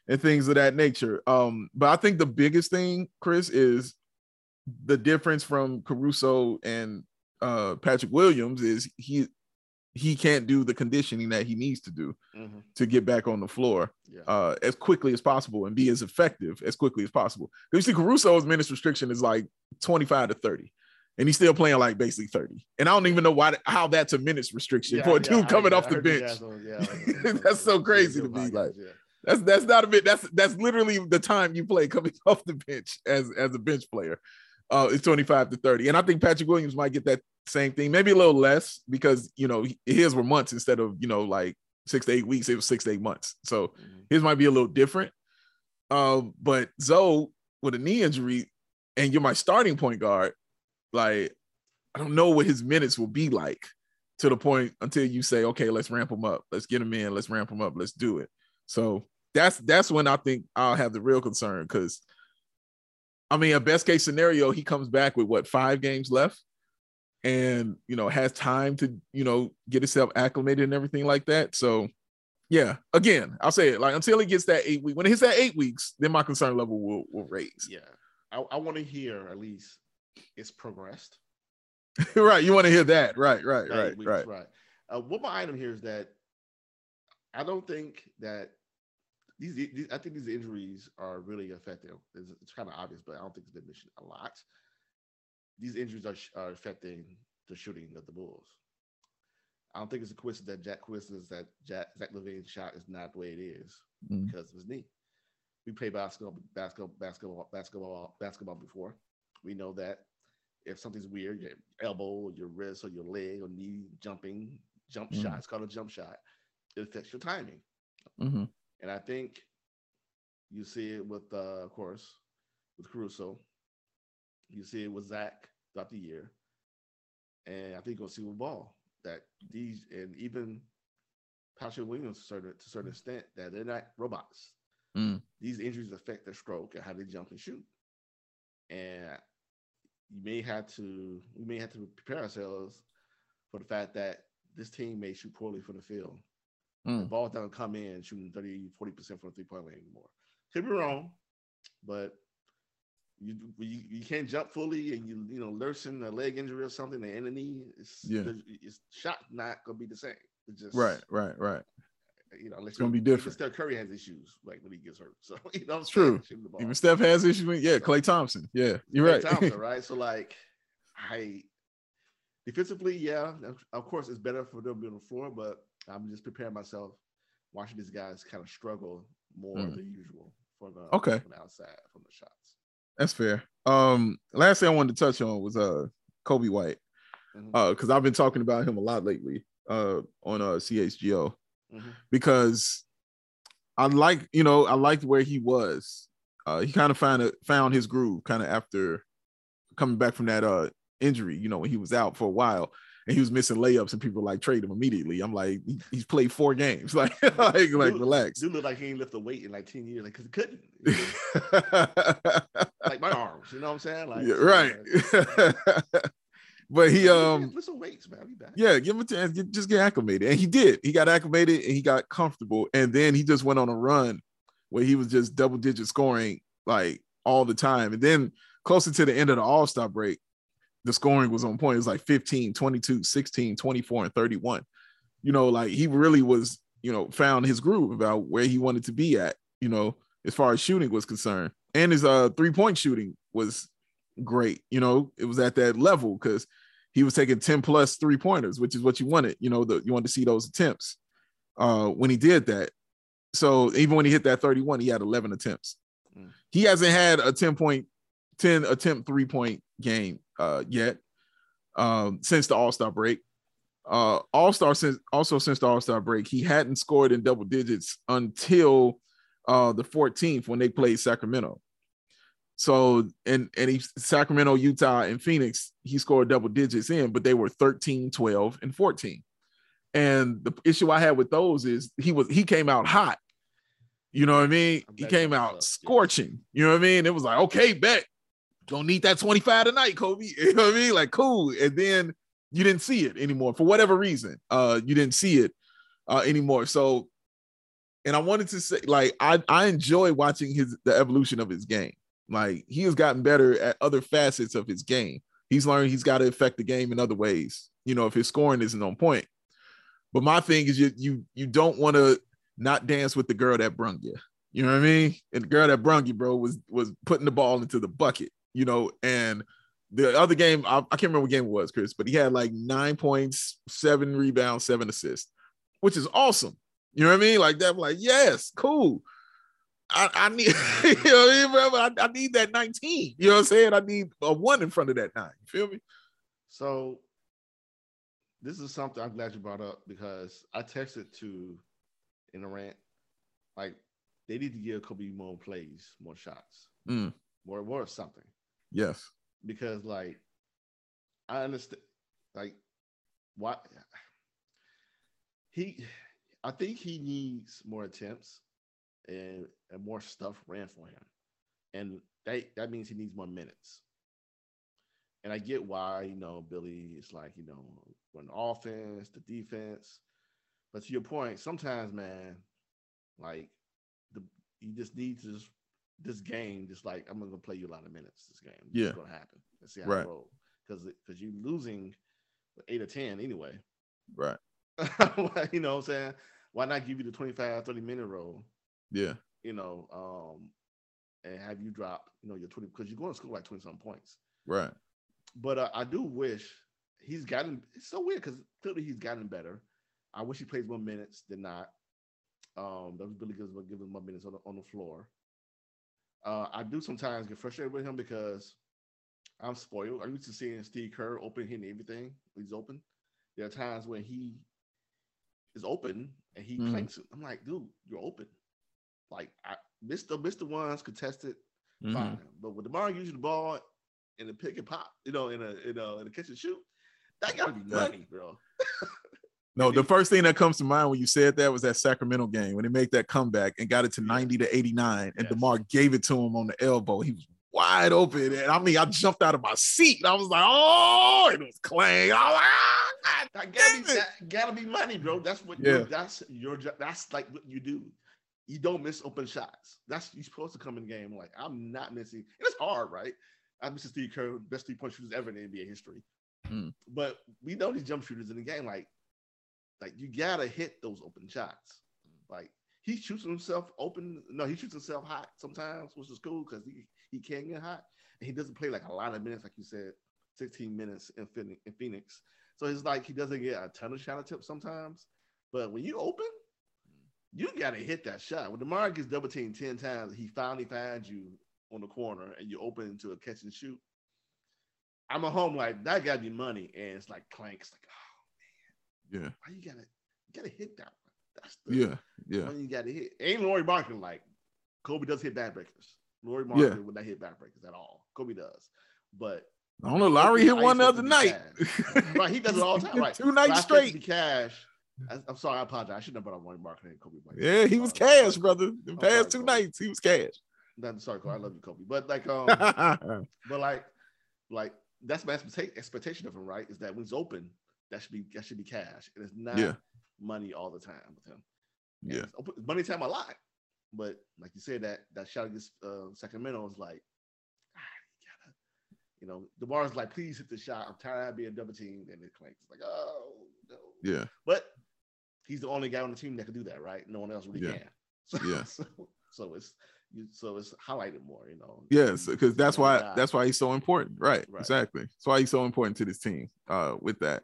and things of that nature. Um, but I think the biggest thing, Chris, is the difference from Caruso and uh Patrick Williams is he he can't do the conditioning that he needs to do Mhm. to get back on the floor Yeah. uh as quickly as possible and be as effective as quickly as possible. Because you see, Caruso's minutes restriction is like 25 to 30. And he's still playing like basically 30. And I don't even know why how that's a minutes restriction Yeah, for a yeah, dude I- coming yeah, off I the bench. yeah, That's so crazy to me, like- yeah. That's that's not a bit. That's that's literally the time you play coming off the bench as as a bench player. Uh, it's 25 to 30. And I think Patrick Williams might get that same thing, maybe a little less because you know his were months instead of you know like six to eight weeks. It was six to eight months. So Mhm. his might be a little different. Um, but Zo with a knee injury, and you're my starting point guard, like I don't know what his minutes will be like to the point until you say, okay, let's ramp him up, let's get him in, let's ramp him up, let's do it. So that's that's when I think I'll have the real concern because I mean, a best case scenario, he comes back with what five games left, and you know has time to you know get himself acclimated and everything like that. So yeah, again, I'll say it like until he gets that eight week. When it hits that eight weeks, then my concern level will will raise. Yeah. I, I want to hear at least it's progressed. right, you want to hear that? Right, right, right, weeks, right. right. Uh, one more item here is that I don't think that these, these I think these injuries are really affecting. It's, it's kind of obvious, but I don't think it's been mentioned a lot. These injuries are, are affecting the shooting of the Bulls. I don't think it's a coincidence that Jack coincidence that Jack Zach LaVine's shot is not the way it is Mm. because of his knee. We played basketball, basketball, basketball, basketball, basketball before. We know that if something's weird, your elbow, or your wrist, or your leg, or knee jumping, jump Mhm. shot, it's called a jump shot. It affects your timing, hmm and I think you see it with, uh, of course, with Caruso. You see it with Zach throughout the year, and I think you'll see with Ball that these and even Patrick Williams to a certain to certain extent that they're not robots. Mm. These injuries affect their stroke and how they jump and shoot, and you may have to we may have to prepare ourselves for the fact that this team may shoot poorly from the field. The Mm. ball doesn't come in shooting 30, 40% from the three point line anymore. Could be wrong, but you, you you can't jump fully and you you know nursing a leg injury or something, the enemy it's Yeah. the- it's shot not gonna be the same. It's just Right, right, right. You know, It's gonna you- be different. Steph Curry has issues like when he gets hurt. So you know, It's true. Even Steph has issues yeah, Klay Thompson. Yeah, you're Klay right. Thompson, right? So like, I defensively, yeah, of course, it's better for them to be on the floor, but I'm just preparing myself, watching these guys kind of struggle more mm. than usual for the okay from the outside from the shots. That's fair. Um, last thing I wanted to touch on was uh Coby White, mm-hmm. uh, because I've been talking about him a lot lately, uh, on uh CHGO, mm-hmm. because I like you know I liked where he was. Uh, he kind of found a, found his groove kind of after coming back from that uh injury. You know when he was out for a while, and he was missing layups, and people like trade him immediately. I'm like, he, he's played four games, like, like, like, relax. Dude look like he ain't lift a weight in like ten years, like, cause he couldn't. like my arms, you know what I'm saying? Like, yeah, right. but he um lift some weights, man. Yeah, give him a chance. Get, just get acclimated, and he did. He got acclimated and he got comfortable, and then he just went on a run where he was just double digit scoring like all the time, and then closer to the end of the All Star break the scoring was on point. It was like 15, 22, 16, 24, and 31. You know, like he really was, you know, found his groove about where he wanted to be at, you know, as far as shooting was concerned. And his uh three-point shooting was great. You know, it was at that level because he was taking 10 plus three-pointers, which is what you wanted. You know, the you wanted to see those attempts uh when he did that. So even when he hit that 31, he had 11 attempts. Mm. He hasn't had a 10 point 10 attempt three point game uh, yet um, since the All Star break. Uh, All Star since also since the All Star break, he hadn't scored in double digits until uh, the 14th when they played Sacramento. So and and he Sacramento, Utah, and Phoenix, he scored double digits in, but they were 13, 12, and 14. And the issue I had with those is he was he came out hot. You know what I mean? He came out scorching. You know what I mean? It was like, okay, bet don't need that 25 tonight, Coby. You know what I mean? Like, cool. And then you didn't see it anymore for whatever reason. Uh, you didn't see it uh anymore. So, and I wanted to say, like, I I enjoy watching his the evolution of his game. Like, he has gotten better at other facets of his game. He's learned he's got to affect the game in other ways. You know, if his scoring isn't on point. But my thing is, you you you don't want to not dance with the girl that brung you. You know what I mean? And the girl that brung you, bro, was was putting the ball into the bucket you know, and the other game, I, I, can't remember what game it was, Chris, but he had like nine points, seven rebounds, seven assists, which is awesome. You know what I mean? Like that, I'm like, yes, cool. I, I need, you know what I mean, I, I, need that 19. You know what I'm saying? I need a one in front of that nine. You feel me? So this is something I'm glad you brought up because I texted to in a rant, like they need to give Coby more plays, more shots, mm. more, more something. Yes. Because like I understand like what he I think he needs more attempts and, and more stuff ran for him. And that that means he needs more minutes. And I get why, you know, Billy is like, you know, when offense, the defense. But to your point, sometimes, man, like the you just need to just this game, just like I'm gonna play you a lot of minutes. This game, yeah, it's gonna happen. Let's see how right. it rolls because because you're losing eight or ten anyway. Right. you know what I'm saying? Why not give you the 25, 30 minute roll? Yeah. You know, um, and have you drop, you know, your 20 because you're going to school like 20 some points. Right. But uh, I do wish he's gotten it's so weird because clearly he's gotten better. I wish he plays more minutes than not. Um, that was Billy gives give him more minutes on the on the floor. Uh, I do sometimes get frustrated with him because I'm spoiled. I'm used to seeing Steve Kerr open hitting everything. He's open. There are times when he is open and he mm. clanks it. I'm like, dude, you're open. Like I missed the missed the ones contested, mm-hmm. fine. But with DeMar using the ball in the pick and pop, you know, in a in a in a catch and shoot, that gotta be money, bro. No, the first thing that comes to mind when you said that was that Sacramento game when they made that comeback and got it to 90 to 89, and yes. DeMar gave it to him on the elbow. He was wide open. And I mean, I jumped out of my seat. I was like, oh, it was clang. I was like, ah, that gotta, be, that gotta be money, bro. That's what yeah. that's your that's like what you do. You don't miss open shots. That's you're supposed to come in the game. Like, I'm not missing. And it's hard, right? I'm Mr. Steve Kerr, best three-point shooters ever in NBA history. Hmm. But we know these jump shooters in the game, like like you gotta hit those open shots. Like he shoots himself open. No, he shoots himself hot sometimes, which is cool because he, he can get hot. And he doesn't play like a lot of minutes, like you said, 16 minutes in Phoenix. So it's like he doesn't get a ton of shot attempts sometimes. But when you open, you got to hit that shot. When DeMar gets double teamed 10 times, he finally finds you on the corner and you open into a catch and shoot. I'm a home like that got to be money. And it's like clanks, like, oh. Yeah. Why you gotta you gotta hit that one? That's the yeah, yeah. When you gotta hit. Ain't Lauri Markkanen like Kobe does hit backbreakers. Lauri Markkanen yeah. would not hit bad breakers at all. Kobe does. But I don't know. Lowry hit one the other night. right, he does it all the time. Right, two nights straight. Cash. I, am sorry, I apologize. I shouldn't have brought up Lauri Markkanen and Kobe. Bryant. Yeah, he was cash, brother. The past sorry, two Kobe. nights, he was cash. Not sorry, Kobe. I love you, Kobe. But like, um, but like, like that's my expectation of him. Right, is that when he's open, that should be that should be cash, and it's not yeah. money all the time with him. And yeah, money time a lot, but like you said, that that shot against uh, Sacramento is like you know, the bar is like, please hit the shot. I'm tired of being double teamed. And it clanks. It's like, oh no. Yeah. But he's the only guy on the team that can do that, right? No one else really yeah. can. So, yeah. So, so it's so it's highlighted more, you know. Yes, because that's why that's why he's so important. Right, right. Exactly. That's why he's so important to this team. Uh, with that.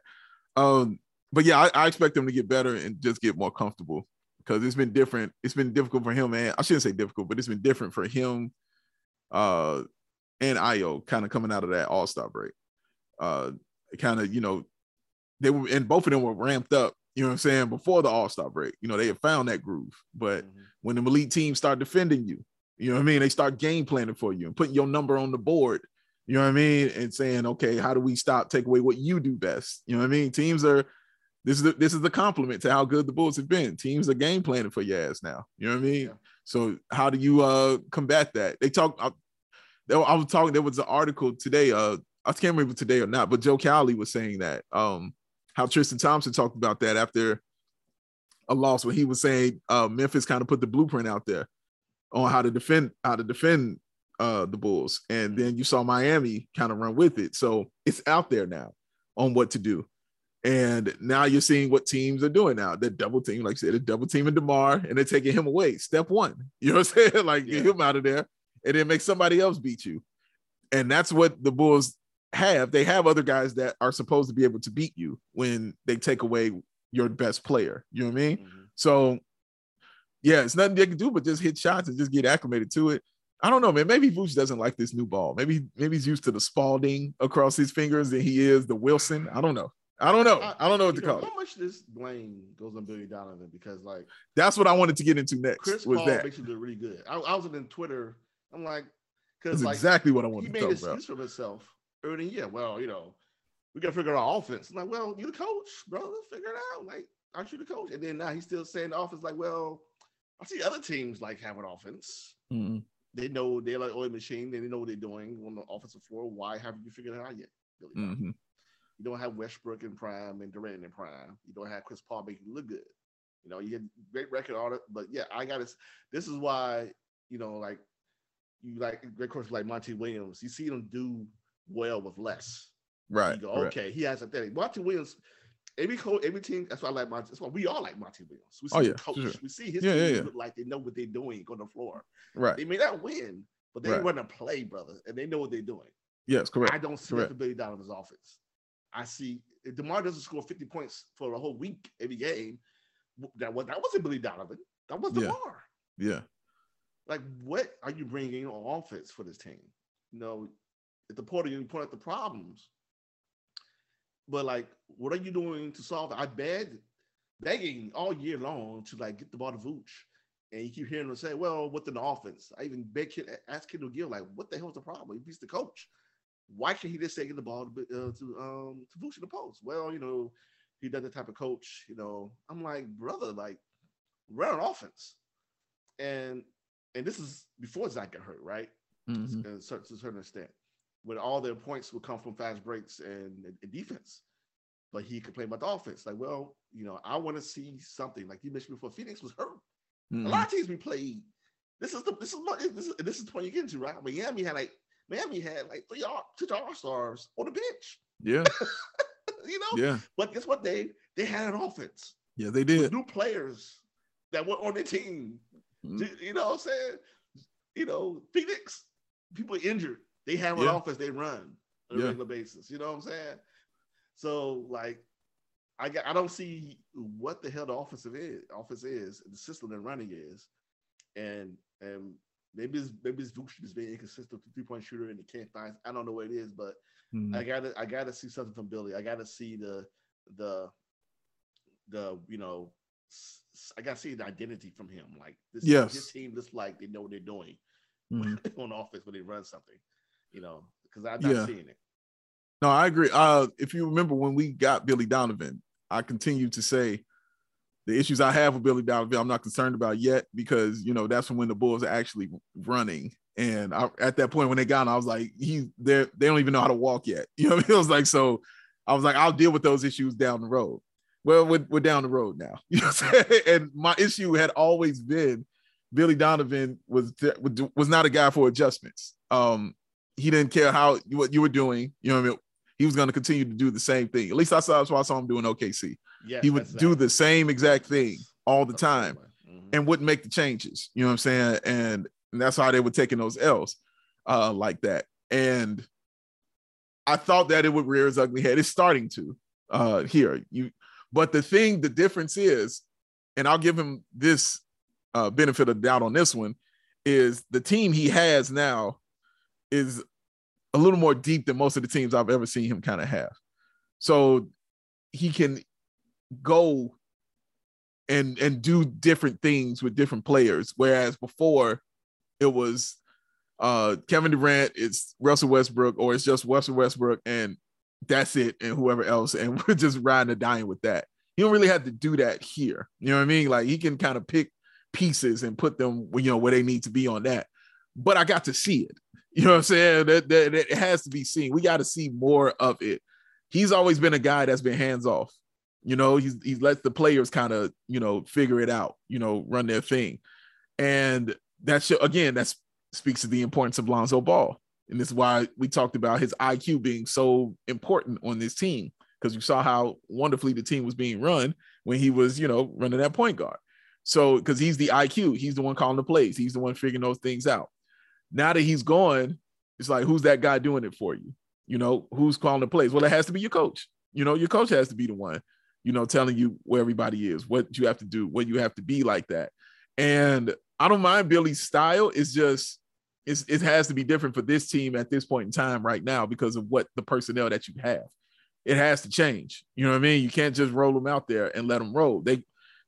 Um, but yeah, I, I expect him to get better and just get more comfortable because it's been different. It's been difficult for him, man. I shouldn't say difficult, but it's been different for him. Uh, and Ayo kind of coming out of that All Star break. Uh, kind of, you know, they were and both of them were ramped up. You know what I'm saying? Before the All Star break, you know, they had found that groove. But mm-hmm. when the elite teams start defending you, you know what I mean? They start game planning for you and putting your number on the board. You know what I mean? And saying, okay, how do we stop, take away what you do best? You know what I mean? Teams are this is the, this is the compliment to how good the Bulls have been. Teams are game planning for your ass now. You know what I mean? Yeah. So how do you uh combat that? They talk. Uh, I was talking. There was an article today. Uh, I can't remember today or not, but Joe Cowley was saying that um, how Tristan Thompson talked about that after a loss, when he was saying uh, Memphis kind of put the blueprint out there on how to defend how to defend uh, the Bulls, and then you saw Miami kind of run with it. So it's out there now on what to do. And now you're seeing what teams are doing now. They're double team, like I said, they're double teaming DeMar and they're taking him away. Step one. You know what I'm saying? Like yeah. get him out of there and then make somebody else beat you. And that's what the Bulls have. They have other guys that are supposed to be able to beat you when they take away your best player. You know what I mean? Mm-hmm. So, yeah, it's nothing they can do but just hit shots and just get acclimated to it. I don't know, man. Maybe Vooch doesn't like this new ball. Maybe maybe he's used to the Spalding across his fingers and he is the Wilson. I don't know. I don't know. I, I don't know what to know, call how it. How much this blame goes on Billy Donovan? Because like that's what I wanted to get into next. Chris was Paul that. makes you look really good. I, I was in Twitter I'm like, because like, exactly what I wanted to talk. He made excuse for himself early yeah. Well, you know, we got to figure out offense. I'm like, well, you the coach, brother. Figure it out. Like, aren't you the coach? And then now he's still saying the offense. Like, well, I see other teams like having offense. Mm-hmm. They know they're like oil machine. They know what they're doing on the offensive floor. Why haven't you figured it out yet? Really mm-hmm. You don't have Westbrook in prime and Durant in prime. You don't have Chris Paul making you look good. You know, you get great record on it, but yeah, I got to. This is why you know, like you like great coach like Monty Williams, you see them do well with less. Right. You go, okay, he has a thing. Monty Williams, every coach, every team, that's why I like Monty. That's why we all like Monty Williams. We oh, see oh, yeah, coach. Sure. We see his yeah, team yeah, look like they know what they're doing on the floor. Right. They may not win, but they right. run a play, brother, and they know what they're doing. Yes, correct. I don't see correct. that Billy Donovan's offense. I see if DeMar doesn't score 50 points for a whole week every game, that was that wasn't Billy Donovan. That was DeMar. Yeah. yeah. Like, what are you bringing on offense for this team? You know, at the podium, you point out the problems. But like, what are you doing to solve it? I beg, begging all year long to like get the ball to Vooch. And you keep hearing them say, well, within the offense. I even beg kid, ask Kendall Gill, like, what the hell is the problem? He's the coach. Why can't he just say get the ball to, uh, to um to Vooch in the post? Well, you know, he does the type of coach, you know. I'm like, brother, like, run an offense. And and this is before Zach got hurt, right? Mm-hmm. To, a certain extent, when all their points would come from fast breaks and, and defense. But he complained about the offense. Like, well, you know, I want to see something. Like you mentioned before, Phoenix was hurt. Mm-hmm. A lot of teams we played. This is the this is this is this is the point you get into, right? Miami had like Miami had like three all two all stars on the bench. Yeah. you know? Yeah. But guess what? They they had an offense. Yeah, they did. New players that were on their team Mm-hmm. You know what I'm saying? You know, Phoenix, people injured. They have an yeah. offense they run. on a Yeah. regular basis. You know what I'm saying? So like, I got I don't see what the hell the offensive is offense is the system they're running is, and and maybe it's maybe it's just being inconsistent with three point shooter and the can't find. I don't know what it is, but Mhm. I gotta I gotta see something from Billy. I gotta see the the the you know I gotta see the identity from him. Like this, Yes. his team looks like they know what they're doing Mhm. on offense when they run something. You know, because I'm not Yeah. seeing it. No, I agree. Uh, if you remember when we got Billy Donovan, I continued to say the issues I have with Billy Donovan, I'm not concerned about yet because you know that's when the Bulls are actually running. And I, at that point, when they got him, I was like, he they they don't even know how to walk yet. You know, what I mean? it was like so. I was like, I'll deal with those issues down the road. Well, we're, we're down the road now. You know, what I'm and my issue had always been Billy Donovan was was not a guy for adjustments. Um, he didn't care how what you were doing. You know what I mean? He was going to continue to do the same thing. At least I saw that's why I saw him doing OKC. Yeah, He would do the same exact thing all the time Mhm. and wouldn't make the changes. You know what I'm saying? And, and that's how they were taking those L's uh, like that. And I thought that it would rear its ugly head. It's starting to uh, here. You, but the thing, the difference is, and I'll give him this uh, benefit of doubt on this one, is the team he has now is a little more deep than most of the teams I've ever seen him kind of have. So he can go and and do different things with different players. Whereas before it was uh Kevin Durant, it's Russell Westbrook, or it's just Russell Westbrook and that's it, and whoever else, and we're just riding and dying with that. He don't really have to do that here. You know what I mean? Like he can kind of pick pieces and put them, you know, where they need to be on that. But I got to see it. You know what I'm saying? That, that, that it has to be seen. We got to see more of it. He's always been a guy that's been hands off. You know, he's he lets the players kind of, you know, figure it out, you know, run their thing. And that's again, that speaks to the importance of Lonzo Ball. And this is why we talked about his IQ being so important on this team, because you saw how wonderfully the team was being run when he was, you know, running that point guard. So, because he's the IQ, he's the one calling the plays, he's the one figuring those things out. Now that he's gone, it's like, who's that guy doing it for you? You know, who's calling the plays? Well, it has to be your coach. You know, your coach has to be the one, you know, telling you where everybody is, what you have to do, what you have to be like that. And I don't mind Billy's style. It's just, it's, it has to be different for this team at this point in time right now because of what the personnel that you have. It has to change. You know what I mean? You can't just roll them out there and let them roll. They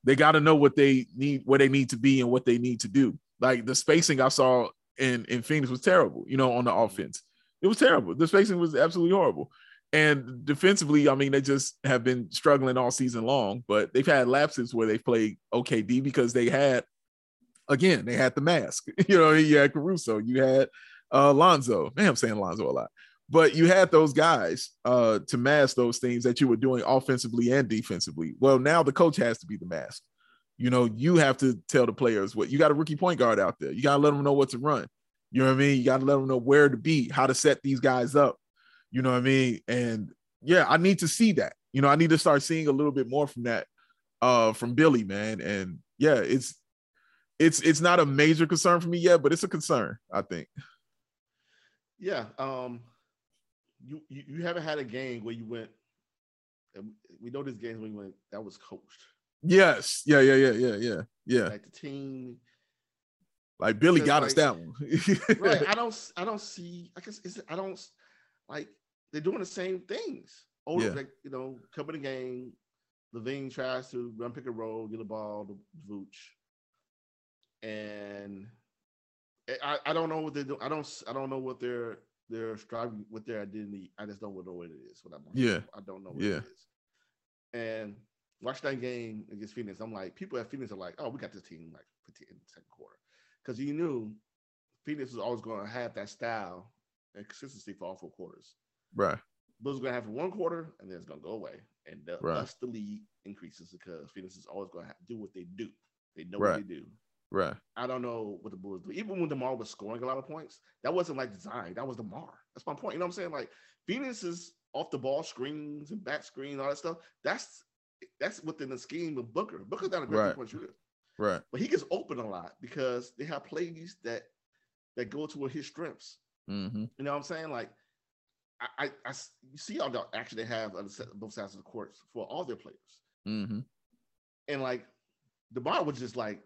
they got to know what they need, where they need to be, and what they need to do. Like the spacing I saw in in Phoenix was terrible. You know, on the offense, it was terrible. The spacing was absolutely horrible. And defensively, I mean, they just have been struggling all season long. But they've had lapses where they've played OKD because they had, again, they had the mask. You know, you had Caruso, you had uh, Lonzo. Man, I'm saying Lonzo a lot but you had those guys uh, to mask those things that you were doing offensively and defensively. Well, now the coach has to be the mask. You know, you have to tell the players what you got a rookie point guard out there. You got to let them know what to run. You know what I mean? You got to let them know where to be, how to set these guys up. You know what I mean? And yeah, I need to see that. You know, I need to start seeing a little bit more from that uh from Billy, man. And yeah, it's it's it's not a major concern for me yet, but it's a concern, I think. Yeah. Um you, you you haven't had a game where you went. and We know this game when you went that was coached. Yes. Yeah. Yeah. Yeah. Yeah. Yeah. Yeah. Like the team. Like Billy got like, us that one. right. I don't. I don't see. I guess it's. I don't like. They're doing the same things. Oh, Yeah. like you know, come in the game. LaVine tries to run pick and roll, get the ball to Vooch, and I, I don't know what they do. I don't. I don't know what they're they're striving with their identity. I just don't know what it is. What I'm Yeah. I don't know what Yeah. it is. And watch that game against Phoenix. I'm like, people at Phoenix are like, oh, we got this team like in the second quarter. Because you knew Phoenix was always going to have that style and consistency for all four quarters. right. Bulls going to have one quarter and then it's going to go away. And the, Right. thus the lead increases because Phoenix is always going to do what they do. They know Right. what they do. Right. I don't know what the Bulls do. Even when DeMar was scoring a lot of points, that wasn't like design. That was DeMar. That's my point. You know what I'm saying? Like Phoenix is off the ball screens and back screens, all that stuff. That's that's within the scheme of Booker. Booker's not a great Right. three-point shooter, Right. but he gets open a lot because they have plays that that go to his strengths. Mm-hmm. You know what I'm saying? Like I, I, I you see all the action they have on both sides of the courts for all their players, Mm-hmm. and like DeMar was just like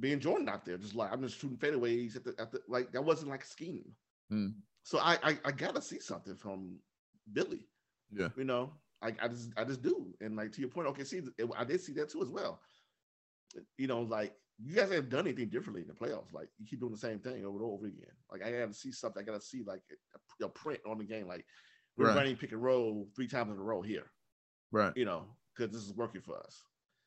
being Jordan out there, just like I'm just shooting fadeaways at the, at the like that wasn't like a scheme. Mm. So I, I I gotta see something from Billy. Yeah. you know, I, I just I just do, and like to your point, okay, see, I did see that too as well. You know, like you guys haven't done anything differently in the playoffs. Like you keep doing the same thing over and over again. Like I gotta see something. I gotta see like a, a print on the game. Like we're Right. running pick and roll three times in a row here. Right. You know, because this is working for us.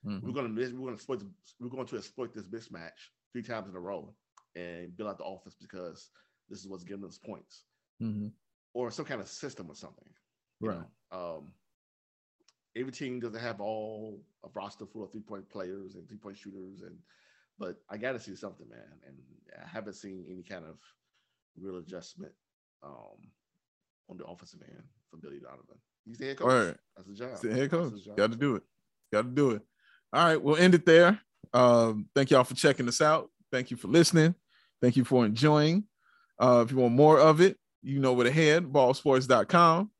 Mhm. We're gonna we're gonna exploit we're going to exploit this mismatch three times in a row and build out the offense because this is what's giving us points Mhm. or some kind of system or something. Right. know. Um, every team doesn't have all a roster full of three point players and three point shooters, and but I got to see something, man. And I haven't seen any kind of real adjustment um, on the offensive end from Billy Donovan. He's the head coach. Word. That's his job. It's the head coach. Got to do it. Got to do it. All right, we'll end it there. Um, thank y'all for checking us out. Thank you for listening. Thank you for enjoying. Uh, if you want more of it, you know where to head, ballsports.com.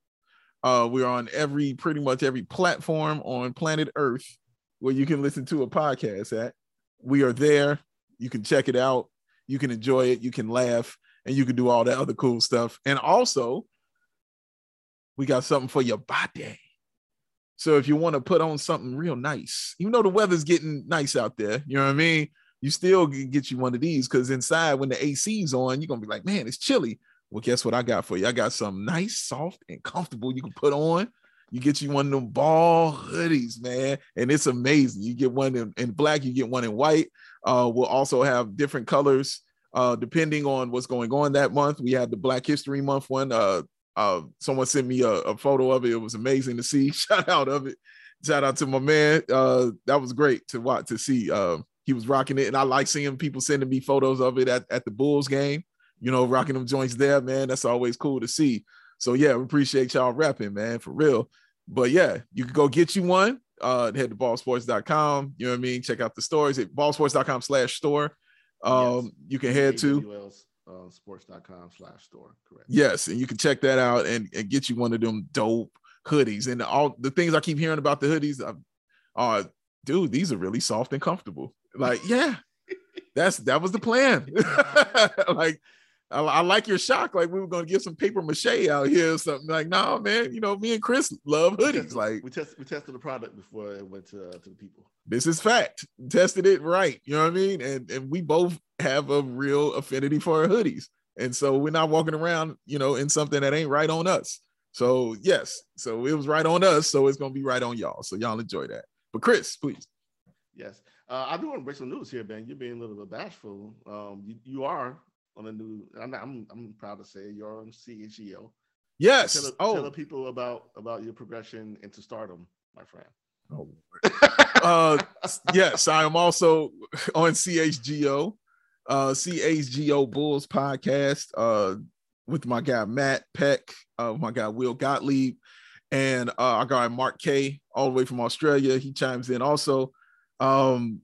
Uh, we're on every pretty much every platform on planet Earth where you can listen to a podcast at. We are there. You can check it out. You can enjoy it. You can laugh and you can do all that other cool stuff. And also, we got something for your body. So if you want to put on something real nice, even though the weather's getting nice out there, you know what I mean? You still get you one of these because inside when the AC's on, you're gonna be like, man, it's chilly. Well, guess what I got for you? I got some nice, soft, and comfortable you can put on. You get you one of them ball hoodies, man, and it's amazing. You get one in, in black, you get one in white. Uh, we'll also have different colors uh, depending on what's going on that month. We had the Black History Month one. Uh, uh, someone sent me a, a photo of it. It was amazing to see. Shout out of it. Shout out to my man. Uh, that was great to watch to see. Uh, he was rocking it, and I like seeing people sending me photos of it at, at the Bulls game. You know, rocking them joints there, man. That's always cool to see. So yeah, we appreciate y'all rapping, man, for real. But yeah, you can go get you one. Uh, head to ballsports.com. You know what I mean? Check out the stories at ballsports.com slash store. Um, Yes. you can head to uh, sports.com slash store. Correct. Yes, and you can check that out and, and get you one of them dope hoodies. And all the things I keep hearing about the hoodies are, are dude, these are really soft and comfortable. Like, yeah, that's that was the plan. like, I, I like your shock. Like, we were gonna get some paper mache out here or something. Like, no, man, you know, me and Chris love We hoodies. tested- Like, we tested we tested the product before it went to uh, to the people. this is fact. Tested it right. You know what I mean? And and we both have a real affinity for our hoodies. And so we're not walking around, you know, in something that ain't right on us. So yes, so it was right on us. So it's gonna be right on y'all. So y'all enjoy that. But Chris, please. Yes. Uh, I do want to break some news here, Ben. You're being a little bit bashful. Um, you, you are on a new. I'm, I'm I'm proud to say you're on CHGO. Yes. Tell, the- oh, tell the people about about your progression into stardom, my friend. Oh, uh, yes, I am also on CHGO, uh, CHGO Bulls podcast, uh, with my guy Matt Peck, uh, my guy Will Gottlieb, and uh, our guy Mark K, all the way from Australia. He chimes in also. Um,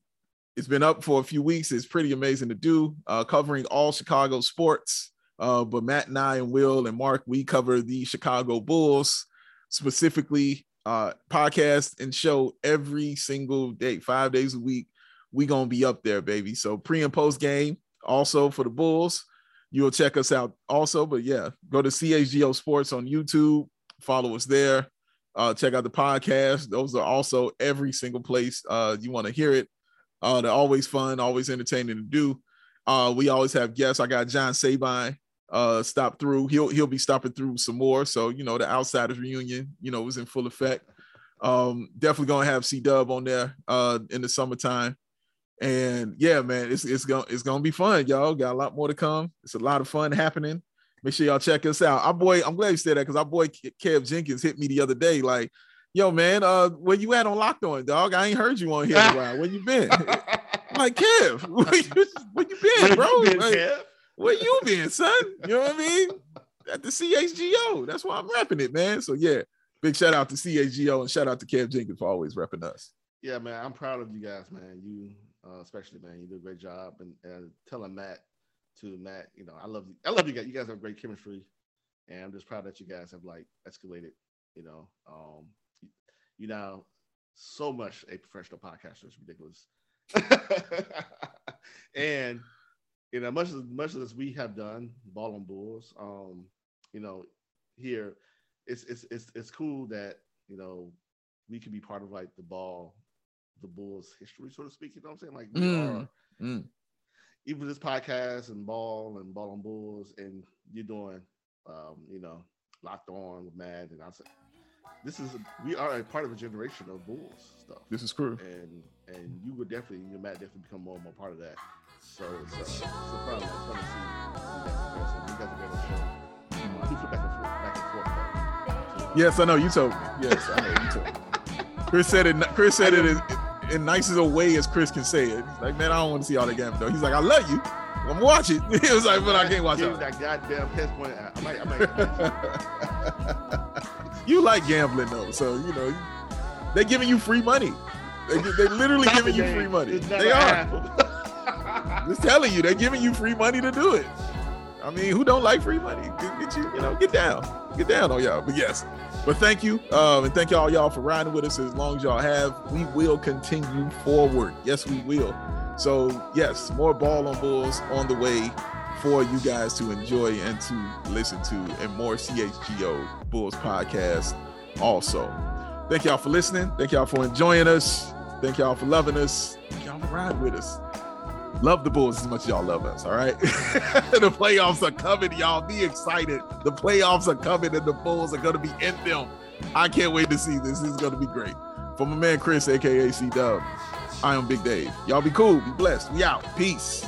it's been up for a few weeks. It's pretty amazing to do, uh, covering all Chicago sports. Uh, but Matt and I and Will and Mark, we cover the Chicago Bulls specifically uh podcast and show every single day five days a week. We gonna be up there baby. So pre and post game also for the bulls. You'll check us out also. But yeah go to chgo sports on youtube. Follow us there. Uh check out the podcast. Those are also every single place uh you want to hear it uh they're always fun always entertaining to do. Uh we always have guests. I got john sabine uh stop through. He'll he'll be stopping through some more. So you know the outsiders reunion you know was in full effect. Um definitely gonna have c dub on there uh in the summertime. And yeah man it's it's gonna it's gonna be fun y'all. Got a lot more to come. It's a lot of fun happening. Make sure y'all check us out. Our boy i'm glad you said that because our boy kev jenkins hit me the other day like yo man uh where you at on locked on dog i ain't heard you on here in a while where you been I'm like kev where you, where you been bro Where you been, Like, Kev? where you been, son? You know what I mean? At the CHGO. That's why I'm rapping it, man. So yeah, big shout out to CHGO and shout out to Kev Jenkins for always repping us. Yeah, man, I'm proud of you guys, man. You, uh, especially, man, you do a great job. And, and telling Matt, to Matt, you know, I love you. I love you guys. You guys have great chemistry. and I'm just proud that you guys have like escalated. You know, um, you know, so much a professional podcaster. is ridiculous. and you know, much as much as we have done, ball on bulls, um, you know, here it's it's it's it's cool that you know we can be part of like the ball, the Bulls history, so to speak. You know what I'm saying? Like we mm. are mm. even this podcast and ball and ball on bulls, and you're doing, um, you know, locked on with Matt, and I said, this is we are a part of a generation of Bulls stuff. This is true, and and you would definitely, you know, Matt definitely become more and more part of that. So it's, uh, it's a problem. It's fun to see you guys. Are show. Keep back and forth, back and forth. Yes, I know you told me. Yes, I know you told me. Chris said it. Chris said it in, in nice as a way as Chris can say it. He's like, man, I don't want to see all the gambling though. He's like, I love you. I'm it. He was like, but I can't watch it. That goddamn piss point. I might, I might. you like gambling though, so you know they're giving you free money. They, they literally giving you free money. They are. Just telling you, they're giving you free money to do it. I mean, who don't like free money? Get, get you, you know, get down, get down on y'all. But yes, but thank you, um, and thank y'all y'all for riding with us as long as y'all have. We will continue forward. Yes, we will. So yes, more ball on bulls on the way for you guys to enjoy and to listen to, and more CHGO Bulls podcast also. Thank y'all for listening. Thank y'all for enjoying us. Thank y'all for loving us. Thank y'all for riding with us. Love the Bulls as much as y'all love us. All right. the playoffs are coming, y'all. Be excited. The playoffs are coming, and the Bulls are going to be in them. I can't wait to see this. This is going to be great. For my man Chris, aka C Dub, I am Big Dave. Y'all be cool. Be blessed. We out. Peace.